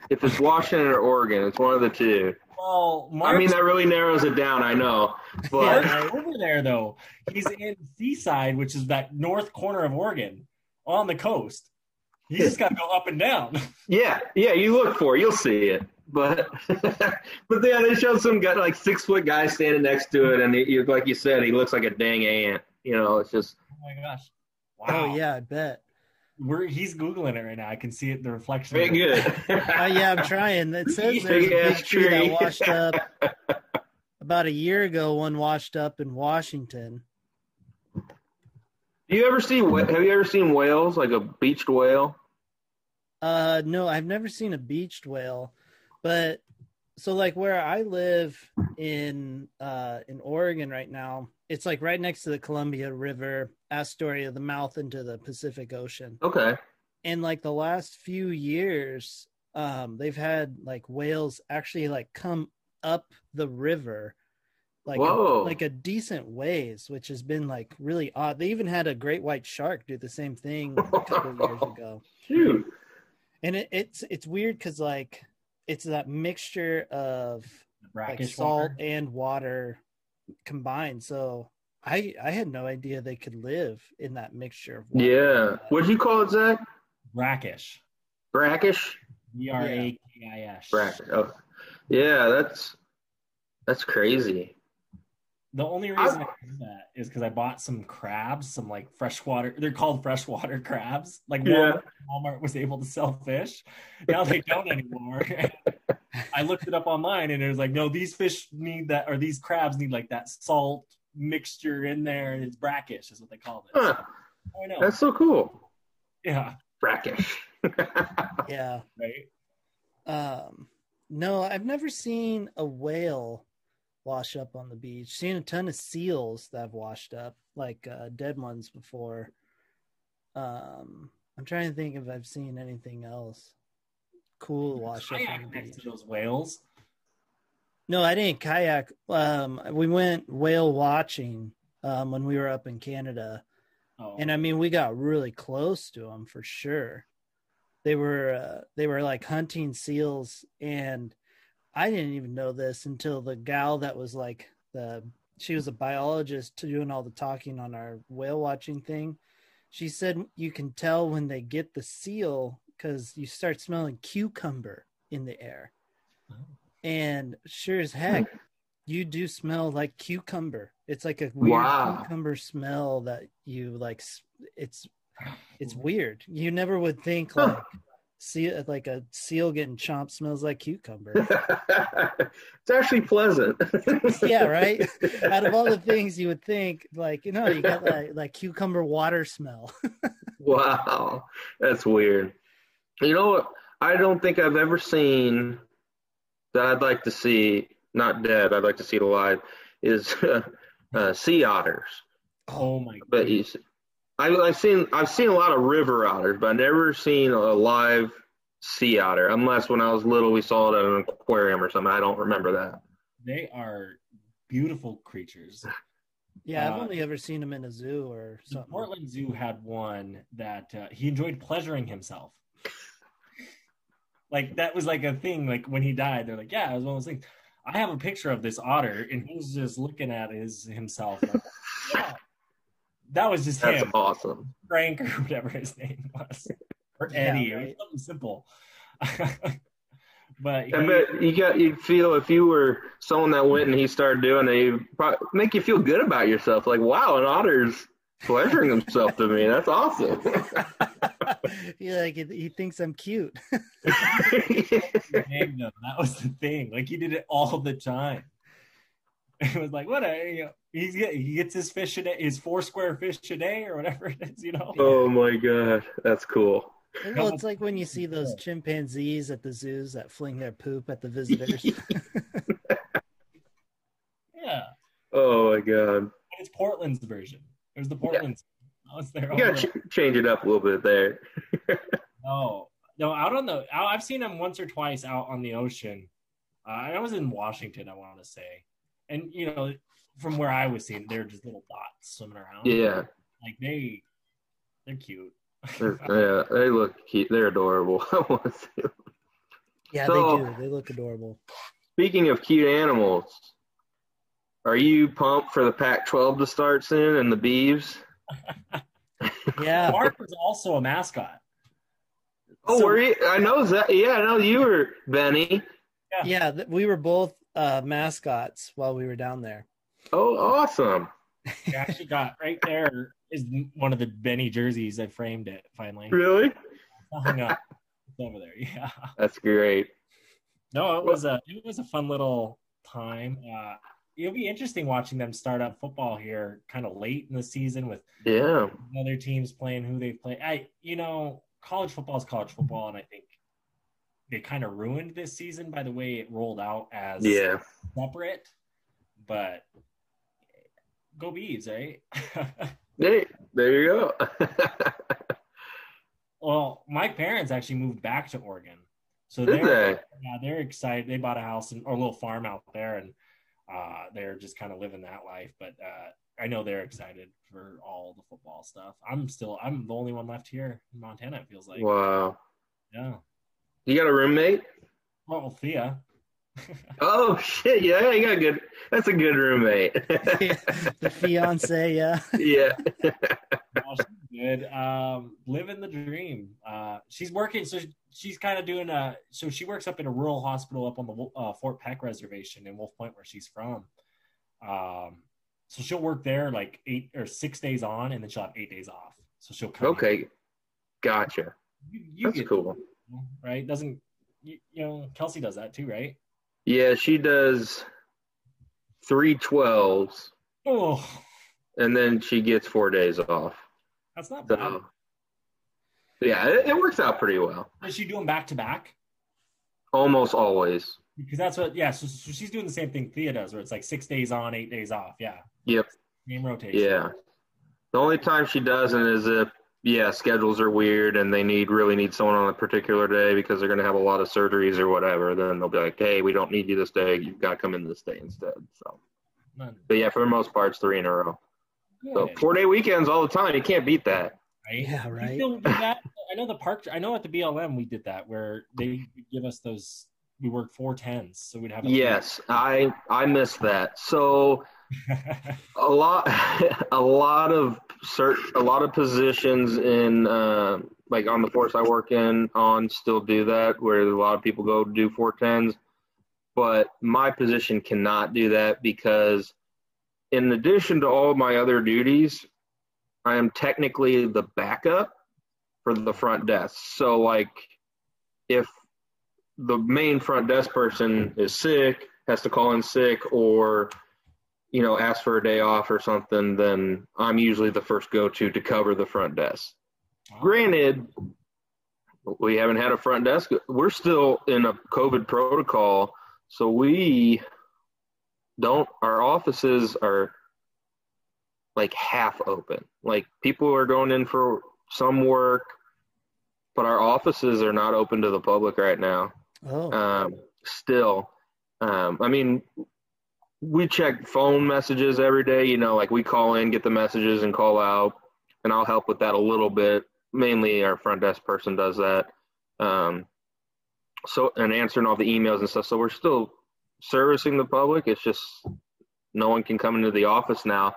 if it's Washington or Oregon. It's one of the two. Well, Mark's, I mean, that really narrows it down. I know, but Mark's over there though. He's in Seaside, which is that north corner of Oregon, on the coast. You just got to go up and down. yeah, yeah, you look for it, you'll see it. But but yeah, they showed some guy like six foot guy standing next to it, and he, he- like you said, he looks like a dang ant. You know, it's just Oh my gosh! Oh, wow. Oh yeah, I bet. We're, he's googling it right now. I can see it. The reflection. very good. Oh yeah, I'm trying. It says there's a Big ass big tree tree. that washed up about a year ago. One washed up in Washington. Do you ever see? Have you ever seen whales, like a beached whale? Uh, no, I've never seen a beached whale, but so like where I live in uh in Oregon right now, it's like right next to the Columbia River, Astoria, the mouth into the Pacific Ocean. Okay. in like the last few years, um, they've had like whales actually like come up the river like a, Whoa. like a decent ways, which has been like really odd. They even had a great white shark do the same thing a couple of years ago. Shoot. And it, it's it's weird because like it's that mixture of like salt water. and water combined. So I I had no idea they could live in that mixture of water. Yeah. What'd you call it, Zach? brackish. Brackish? B R A K I S. Brackish. Oh. Yeah, that's that's crazy. The only reason I know that is because I bought some crabs, some like freshwater. They're called freshwater crabs. Like Yeah. Walmart, Walmart was able to sell fish. Now they don't anymore. I looked it up online and it was like, no, these fish need that, or these crabs need like that salt mixture in there. And it's brackish, is what they call it. Huh. So, I know. That's so cool. yeah. Brackish. Yeah. Right. Um, no, I've never seen a whale wash up on the beach. Seen a ton of seals that have washed up, like uh, dead ones before. Um, I'm trying to think if I've seen anything else cool wash up on Kayak the next beach. to those whales. No, I didn't kayak. Um, we went whale watching um, when we were up in Canada. Oh, and I mean, we got really close to them for sure. They were uh, they were like hunting seals, and I didn't even know this until the gal that was like the she was a biologist doing all the talking on our whale watching thing. She said you can tell when they get the seal because you start smelling cucumber in the air, Oh. and sure as hmm. heck, you do smell like cucumber. It's like a weird Wow. cucumber smell that you like. It's it's weird. You never would think like see like a seal getting chomped smells like cucumber. it's actually pleasant. yeah, right. Out of all the things you would think, like you know, you got that like cucumber water smell. Wow, that's weird. You know what? I don't think I've ever seen that I'd like to see, not dead, I'd like to see it alive, is uh, sea otters. oh my But you see, I, I've seen I've seen a lot of river otters, but I've never seen a live sea otter. Unless when I was little, we saw it at an aquarium or something. I don't remember that. They are beautiful creatures. Yeah, I've Uh, only ever seen them in a zoo or The something. Portland Zoo had one that uh, he enjoyed pleasuring himself. Like that was like a thing. Like when he died, they're like, "Yeah, it was one of those things." I have a picture of this otter, and he's just looking at his himself. Like, yeah. That was just That's him, awesome. Frank or whatever his name was, or Eddie. It right. was something simple. but I he- bet you got you'd feel if you were someone that went and he started doing it, probably make you feel good about yourself. Like, wow, an otter's pleasuring himself to me. That's awesome. he like he, he thinks I'm cute. That was the thing. Like he did it all the time. It was like what a you know, he's get, he gets his fish a day, his four square fish a day or whatever it is, you know. oh my god, that's cool. Well, it's like when you see those chimpanzees at the zoos that fling their poop at the visitors. Yeah, Oh my god, but it's Portland's version. It was the Portland's. That was their you gotta ch- change it up a little bit there. No, no, out on the. out- I've seen them once or twice out on the ocean. Uh, I was in Washington, I want to say, and you know, from where I was seeing, they're just little dots swimming around. Yeah, like they, they're cute. they're- yeah, they look cute. They're adorable. I want to see 'em. yeah, So- they do. They look adorable. Speaking of cute animals, are you pumped for the Pac-12 to start soon and the Beavs? Yeah. Mark was also a mascot. Oh, So- were you? I know that. Yeah, I know you were Benny. Yeah, th- we were both uh, mascots while we were down there. Oh, awesome. I actually got right there is one of the Benny jerseys. I framed it finally. Really? Hung up. It's over there. Yeah. That's great. No, it was a it was a fun little time. Uh, it'll be interesting watching them start up football here, kind of late in the season with Yeah. other teams playing who they play. I, you know, college football is college football, and I think they kind of ruined this season by the way it rolled out as Yeah. separate. But go bees, right? Hey, there you go. Well, my parents actually moved back to Oregon, so Did they're they? yeah they're excited. They bought a house and or a little farm out there, and uh, they're just kind of living that life. But uh, I know they're excited for all the football stuff. I'm still I'm the only one left here in Montana. It feels like Wow. yeah. You got a roommate? Well, Thea. Oh shit! Yeah, you got a good. That's a good roommate. the fiance, yeah. yeah. Oh, good. Um, living the dream. Uh, she's working, so she's kind of doing a. So she works up in a rural hospital up on the uh, Fort Peck reservation in Wolf Point, where she's from. Um, so she'll work there like eight or six days on, and then she'll have eight days off. So she'll come. Okay. Gotcha. You, you That's get cool. Right. Doesn't you, you know Kelsey does that too, right? Yeah, she does three twelves, Oh, and then she gets four days off. that's not bad. Yeah, it, it works out pretty well. Is she doing back to back? Almost always. Because that's what, yeah. So, so she's doing the same thing Thea does, where it's like six days on, eight days off. Yeah, Yep. same rotation. Yeah. The only time she doesn't is if yeah schedules are weird and they need really need someone on a particular day because they're going to have a lot of surgeries or whatever. Then they'll be like, hey, we don't need you this day. You've got to come in this day instead. So, but yeah, for the most part, it's three in a row. So four day weekends all the time. You can't beat that. right? Yeah, You right. still do that? I know the park. I know at the BLM we did that where they give us those. We worked four tens, so we'd have. A Yes, I I miss that. So a lot a lot of a lot of positions in uh, like on the force I work in on still do that where a lot of people go do four tens, but my position cannot do that because in addition to all my other duties, I am technically the backup for the front desk. So like if the main front desk person is sick, has to call in sick or you know, ask for a day off or something, then I'm usually the first go to to cover the front desk. Granted, we haven't had a front desk. We're still in a COVID protocol, so we don't, our offices are like half open. Like people are going in for some work, but our offices are not open to the public right now Oh, um, still. Um, I mean, we check phone messages every day. You know, like we call in, get the messages, and call out, and I'll help with that a little bit. Mainly, our front desk person does that. Um, so, and answering all the emails and stuff. So we're still servicing the public. It's just no one can come into the office now.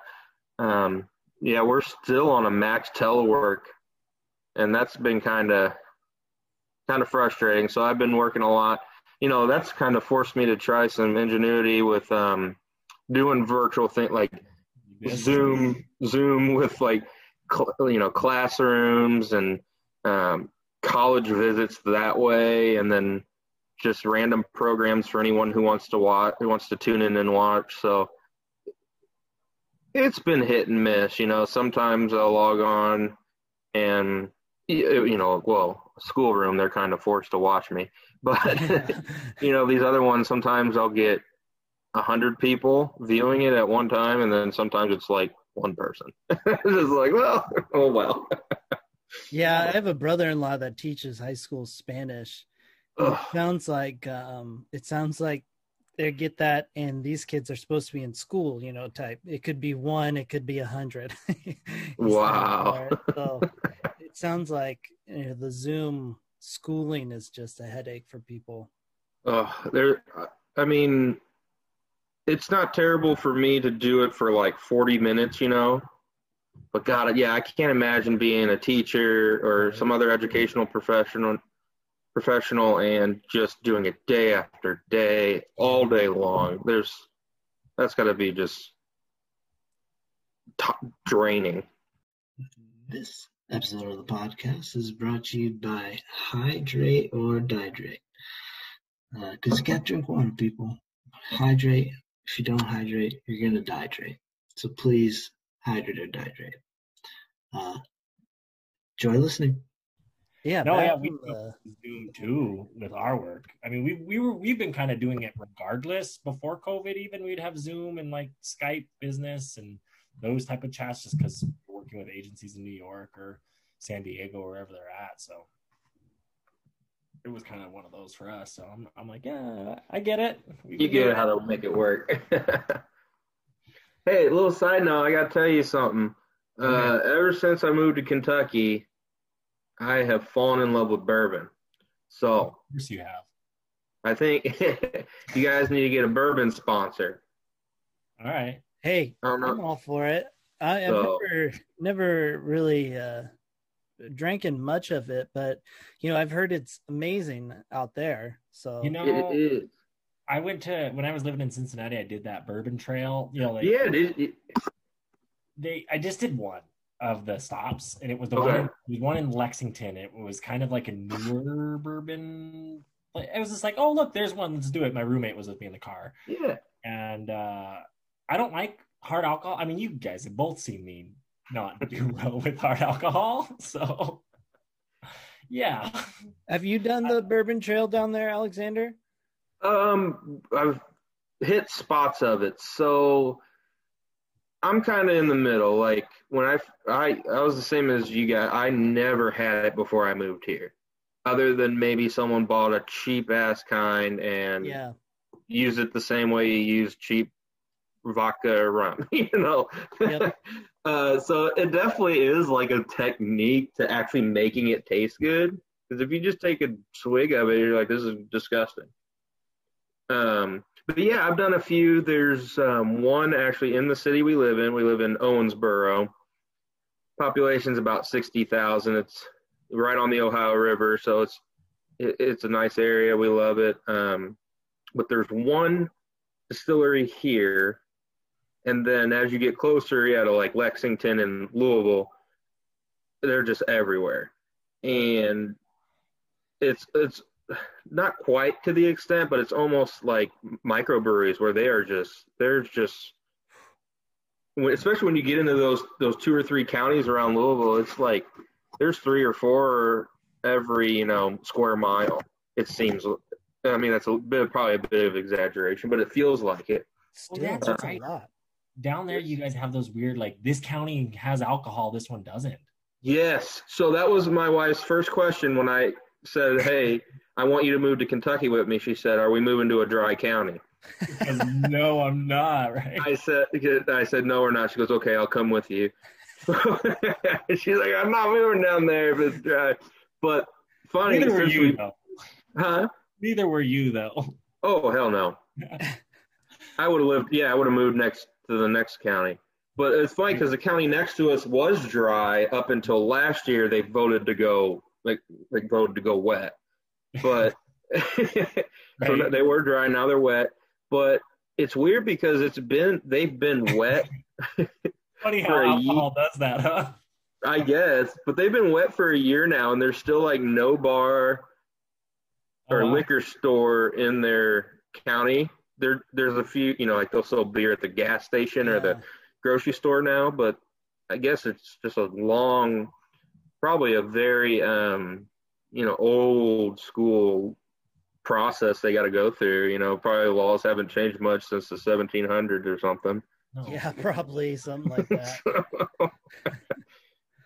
Um, yeah, we're still on a max telework, and that's been kind of kind of frustrating. So I've been working a lot. You know, that's kind of forced me to try some ingenuity with um, doing virtual thing like Zoom, Zoom with like cl- you know classrooms and um, college visits that way, and then just random programs for anyone who wants to watch, who wants to tune in and watch. So it's been hit and miss. You know, sometimes I'll log on and you you know, well, schoolroom they're kind of forced to watch me, but you know, these other ones sometimes I'll get a hundred people viewing it at one time, and then sometimes it's like one person. it's just like, well, oh well. yeah. I have a brother-in-law that teaches high school Spanish. It sounds like um, it sounds like they get that, and these kids are supposed to be in school. You know, type. It could be one, it could be a hundred. Wow. So it sounds like you know, the Zoom schooling is just a headache for people. Uh, there, I mean, it's not terrible for me to do it for like 40 minutes, you know. But God, yeah, I can't imagine being a teacher or some other educational professional, professional, and just doing it day after day, all day long. There's, that's got to be just t- draining. This episode of the podcast is brought to you by Hydrate or Dihydrate. Because you got to drink water, people. Hydrate. If you don't hydrate, you're going to dihydrate. So please hydrate or dihydrate. Uh, enjoy listening. Yeah, No, yeah, we from the- Zoom too with our work. I mean, we we were we've been kind of doing it regardless. Before COVID, even we'd have Zoom and like Skype business and those type of chats, just because we're working with agencies in New York or San Diego, wherever they're at. So it was kind of one of those for us. So I'm, I'm like, yeah, I get it. We You get it. how to make it work. hey, little side note, I got to tell you something. Uh, ever since I moved to Kentucky, I have fallen in love with bourbon. So Of course you have. I think you guys need to get a bourbon sponsor. All right. Hey, I don't I'm all for it. I, I've So- never, never really uh, drank much of it, but you know, I've heard it's amazing out there. So You know, It is. I went to when I was living in Cincinnati. I did that bourbon trail. You know, like Yeah, it is. It, they. I just did one of the stops, and it was the Okay. one. In, it was one in Lexington. It was kind of like a newer bourbon. Like, It was just like, oh look, there's one. Let's do it. My roommate was with me in the car, yeah. and uh, I don't like hard alcohol. I mean, you guys have both seen me not do well with hard alcohol, so yeah. have you done the bourbon trail down there, Alexander? Um, I've hit spots of it, so I'm kind of in the middle. Like when I, I, I was the same as you guys. I never had it before I moved here, other than maybe someone bought a cheap ass kind and Yeah. use it the same way you use cheap vodka rum, you know. Yep. uh, so it definitely is like a technique to actually making it taste good. Because if you just take a swig of it, you're like, this is disgusting. Um, but yeah, I've done a few. There's um, one actually in the city we live in. We live in Owensboro. Population's about sixty thousand. It's right on the Ohio River, so it's it, it's a nice area. We love it. Um, but there's one distillery here, and then as you get closer, yeah, to like Lexington and Louisville, they're just everywhere, and it's it's not quite to the extent, but it's almost like microbreweries where they are just there's just especially when you get into those those two or three counties around Louisville, it's like there's three or four every you know square mile. It seems. I mean, that's a bit probably a bit of exaggeration, but it feels like it. Still, that's that's right. Down there, you guys have those weird like this county has alcohol, this one doesn't. Yes. So that was my wife's first question when I said, "Hey, I want you to move to Kentucky with me." She said, "Are we moving to a dry county?" No, I'm not. Right? I said, "I said no, we're not." She goes, "Okay, I'll come with you." She's like, "I'm not moving down there if it's dry." But funny, Neither were you we, though. huh? Neither were you though. Oh hell no! I would have lived. Yeah, I would have moved next to the next county. But it's funny because the county next to us was dry up until last year. They voted to go like they voted to go wet, but so they were dry. Now they're wet. But it's weird because it's been they've been wet. Funny how alcohol does that, huh? I guess, but they've been wet for a year now, and there's still like no bar or wow. liquor store in their county. There, there's a few, you know, like they'll sell beer at the gas station or the grocery store now, but I guess it's just a long, probably a very, um, you know, old school process they got to go through. You know, probably laws haven't changed much since the 1700s or something. No. Yeah, probably something like that.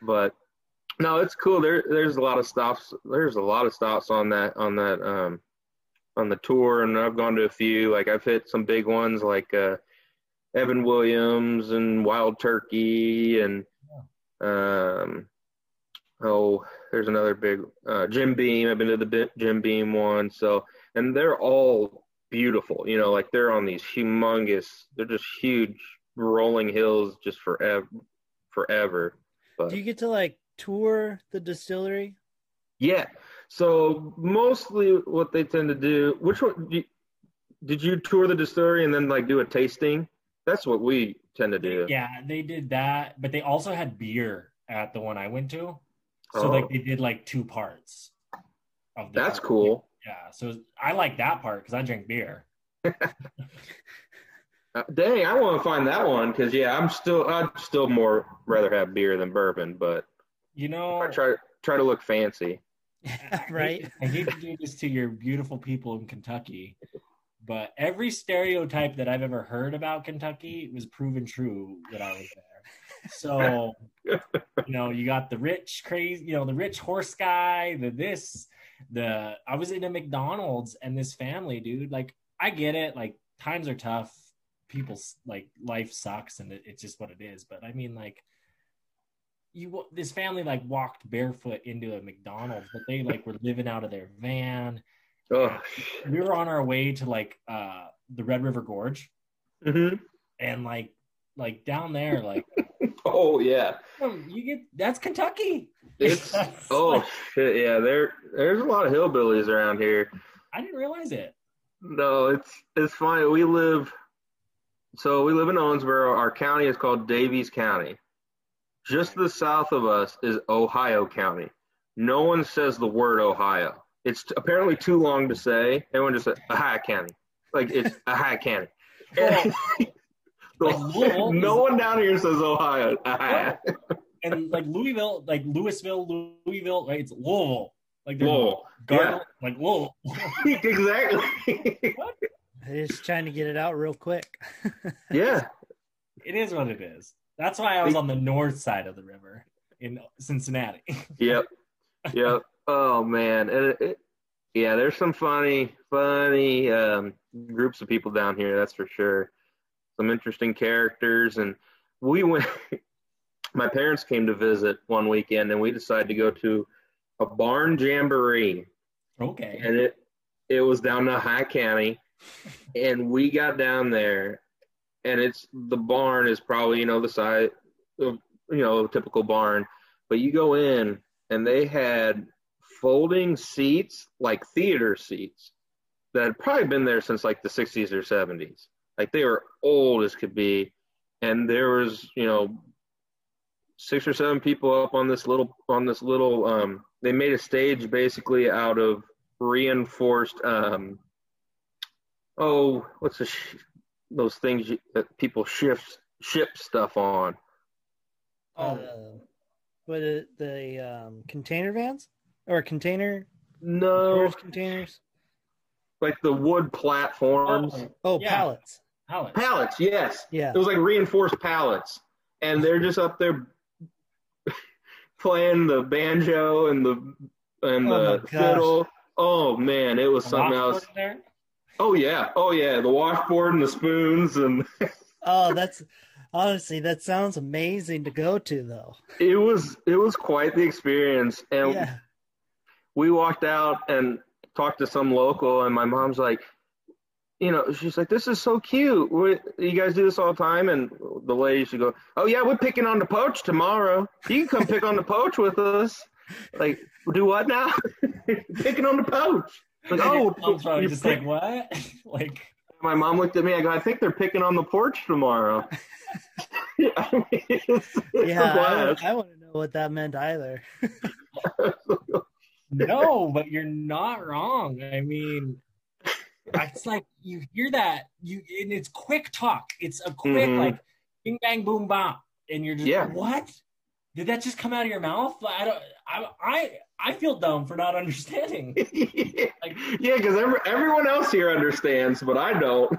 but no, it's cool. There, there's a lot of stops. There's a lot of stops on that on that um, on the tour, and I've gone to a few. Like I've hit some big ones, like uh, Evan Williams and Wild Turkey, and um, oh, there's another big uh, Jim Beam. I've been to the Jim Beam one. So, and they're all beautiful. You know, like they're on these humongous. They're just huge rolling hills, just forever, forever. But Do you get to like tour the distillery? Yeah. So mostly what they tend to do. Which one? Did you tour the distillery and then like do a tasting? That's what we tend to do. Yeah, they did that, but they also had beer at the one I went to. So Oh. like they did like two parts. Of That's cool. Yeah, so I like that part because I drink beer. Uh, dang, I want to find that one because yeah, I'm still I'd still more rather have beer than bourbon, but You know, I try try to look fancy. right? I hate to do this to your beautiful people in Kentucky, but every stereotype that I've ever heard about Kentucky was proven true that I was there. So, you know, you got the rich, crazy, you know, the rich horse guy, the this, the. I was in a McDonald's and this family, dude. Like, I get it. Like, times are tough. People's like life sucks, and it, it's just what it is. But I mean, like, you this family like walked barefoot into a McDonald's, but they like were living out of their van. Oh, We were on our way to like uh the Red River Gorge, hmm and like like down there, like oh yeah. you get that's Kentucky. It's That's oh like- shit yeah. There there's a lot of hillbillies around here. I didn't realize it. No, it's it's funny. We live so we live in Owensboro. Our county is called Daviess County. Just to the south of us is Ohio County. No one says the word Ohio. It's t- apparently too long to say. Everyone just says Ohio County. Like it's Ohio County. Like no one down here says Ohio. Ohio. And like Louisville, like Louisville, Louisville, right? It's Louisville. Like they're Lowell. Gar- like Louisville. exactly. They're just trying to get it out real quick. yeah. it is what it is. That's why I was on the north side of the river in Cincinnati. Yep. Yep. Oh man. It, it, yeah, there's some funny, funny um, groups of people down here. That's for sure. Some interesting characters, and we went. my parents came to visit one weekend, and we decided to go to a barn jamboree, okay. and it it was down to High County, and we got down there, and it's the barn is probably you know the size of you know a typical barn, but you go in and they had folding seats like theater seats that had probably been there since like the 60s or 70s. Like they were old as could be, and there was you know six or seven people up on this little on this little um they made a stage basically out of reinforced um oh what's the sh- those things you, that people shift ship stuff on Oh. Uh, what is it, the um, container vans or container no containers? like the wood platforms Oh, Oh, Yeah. pallets. Alex. pallets yes Yeah. it was like reinforced pallets and they're just up there playing the banjo and the and Oh the fiddle oh man it was something else There? Oh yeah. Oh yeah. The washboard and the spoons and Oh, that's honestly that sounds amazing to go to though. it was it was quite the experience. And Yeah. we walked out and talked to some local and my mom's like you know she's like this is so cute. We, you guys do this all the time? And the lady should go oh yeah we're picking on the poach tomorrow. You can come pick on the poach with us. Like do what now? Picking on the poach like oh you're just pick- like what? like my mom looked at me i go i think they're picking on the porch tomorrow I mean, it's, it's Yeah, I. I want to know what that meant either. no, but you're not wrong. I mean, it's like you hear that you and it's quick talk. It's a quick Mhm. like bing bang boom bop, and you're just Yeah. what? Did that just come out of your mouth? I don't. I I I feel dumb for not understanding. yeah, because every, everyone else here understands, but I don't.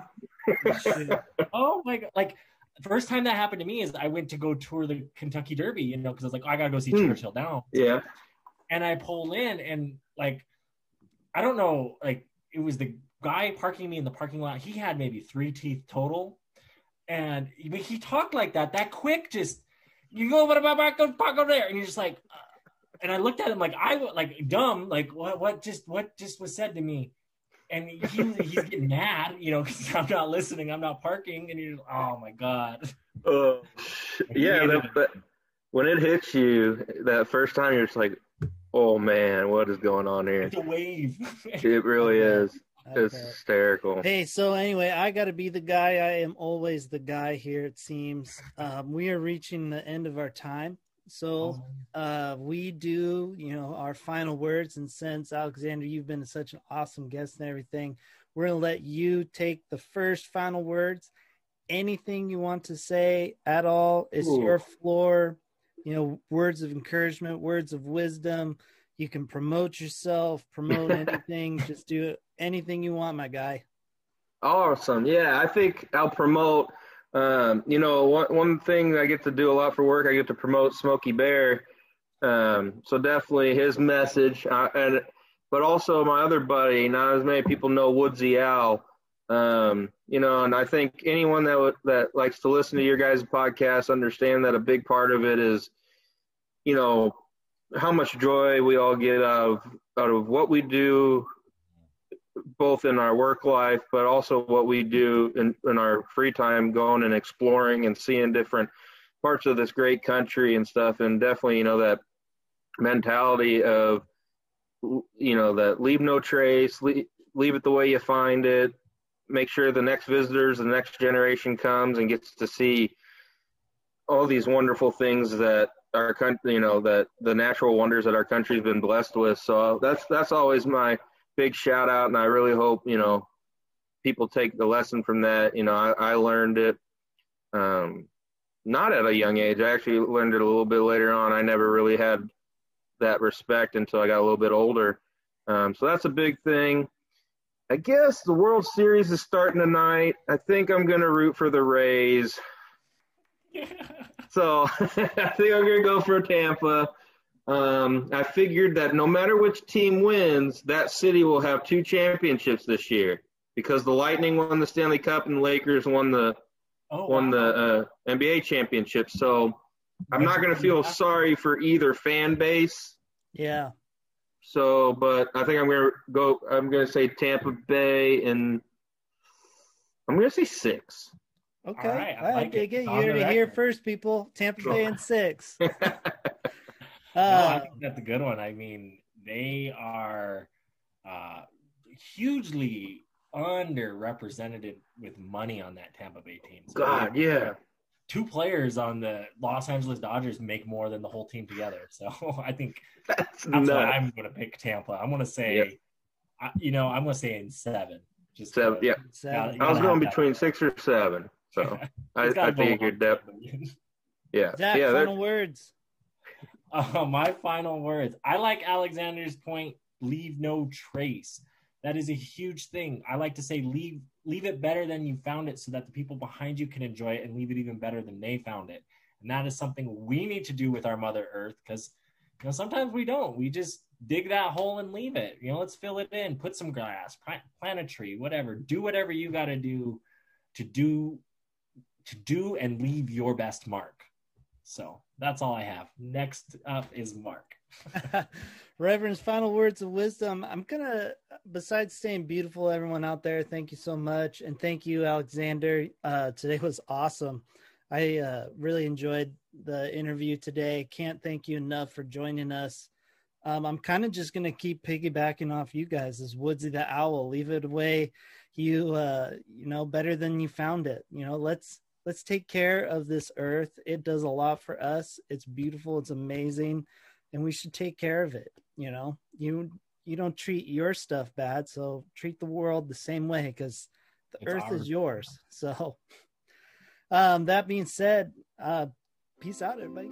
oh my god! Like first time that happened to me is I went to go tour the Kentucky Derby, you know, because I was like, oh, I gotta go see Hmm. Churchill Down. Yeah. and I pull in and like I don't know, like it was the guy parking me in the parking lot. He had maybe three teeth total, and he, he talked like that, that quick. Just you go what about back go park over there, and you're just like, uh, and I looked at him like I like dumb, like what what just what just was said to me. And he, he's getting mad, you know, because I'm not listening, I'm not parking, and you're, oh my god, Uh, yeah, that, that, when it hits you that first time, you're just like, oh man, what is going on here? it's a wave. It really is. It's hysterical. Hey, so anyway, I got to be the guy. I am always the guy here. It seems um, we are reaching the end of our time, so uh, we do, you know, our final words. And since Alexander, you've been such an awesome guest and everything, we're gonna let you take the first final words. Anything you want to say at all, it's Ooh. your floor. You know, words of encouragement, words of wisdom. You can promote yourself, promote anything. Just do anything you want, my guy. Awesome. Yeah, I think I'll promote Um, you know, one one thing I get to do a lot for work, I get to promote Smokey Bear. Um, so definitely his message, uh, and but also my other buddy. Not as many people know Woodsy Owl. Um, you know, and I think anyone that w- that likes to listen to your guys' podcast understand that a big part of it is, you know, how much joy we all get out of out of what we do, both in our work life, but also what we do in, in our free time, going and exploring and seeing different parts of this great country and stuff. And definitely, you know, that mentality of, you know, that leave no trace, leave, leave it the way you find it, make sure the next visitors, the next generation comes and gets to see all these wonderful things that our country, you know, that the natural wonders that our country's been blessed with. So that's that's always my big shout out, and I really hope you know people take the lesson from that. You know, I, I learned it um, not at a young age. I actually learned it a little bit later on. I never really had that respect until I got a little bit older. Um, so that's a big thing. I guess the World Series is starting tonight. I think I'm going to root for the Rays. So I think I'm going to go for Tampa. Um, I figured that no matter which team wins, that city will have two championships this year because the Lightning won the Stanley Cup and the Lakers won the Oh, won wow. the uh, NBA championship. So I'm not going to feel sorry for either fan base. Yeah. So, but I think I'm going to go. I'm going to say Tampa Bay, and I'm going to say six. Okay. All right, I I like dig it. it. You On the heard it here first, people. Tampa Bay and six. No, I Uh, think that's a good one. I mean, they are uh, hugely underrepresented with money on that Tampa Bay team. So God, yeah. two players on the Los Angeles Dodgers make more than the whole team together. So I think That's that's why. I'm going to pick Tampa. I'm going to say, Yep. I, you know, I'm going to say in seven. Just Seven, to- yeah. seven. Yeah, I was going between that. six or seven. So I, It's gotta I figured that. Yeah, Zach, yeah. final that- words. Uh, my final words. I like Alexander's point. Leave no trace. That is a huge thing. I like to say leave leave it better than you found it, so that the people behind you can enjoy it, and leave it even better than they found it. And that is something we need to do with our Mother Earth, because you know sometimes we don't. We just dig that hole and leave it. You know, let's fill it in, put some grass, plant, a tree, whatever. Do whatever you got to do to do to do and leave your best mark. So that's all I have. Next up is Mark. Reverend's final words of wisdom. I'm gonna, besides staying beautiful, everyone out there, thank you so much, and thank you, Alexander. Uh, today was awesome. I uh, really enjoyed the interview today. Can't thank you enough for joining us. Um, I'm kind of just gonna keep piggybacking off you guys as Woodsy the Owl. Leave it away, you uh, you know, better than you found it. You know, let's let's take care of this earth. It does a lot for us. It's beautiful. It's amazing and we should take care of it you know you you don't treat your stuff bad so treat the world the same way because the It's earth ours. is yours so um that being said uh peace out everybody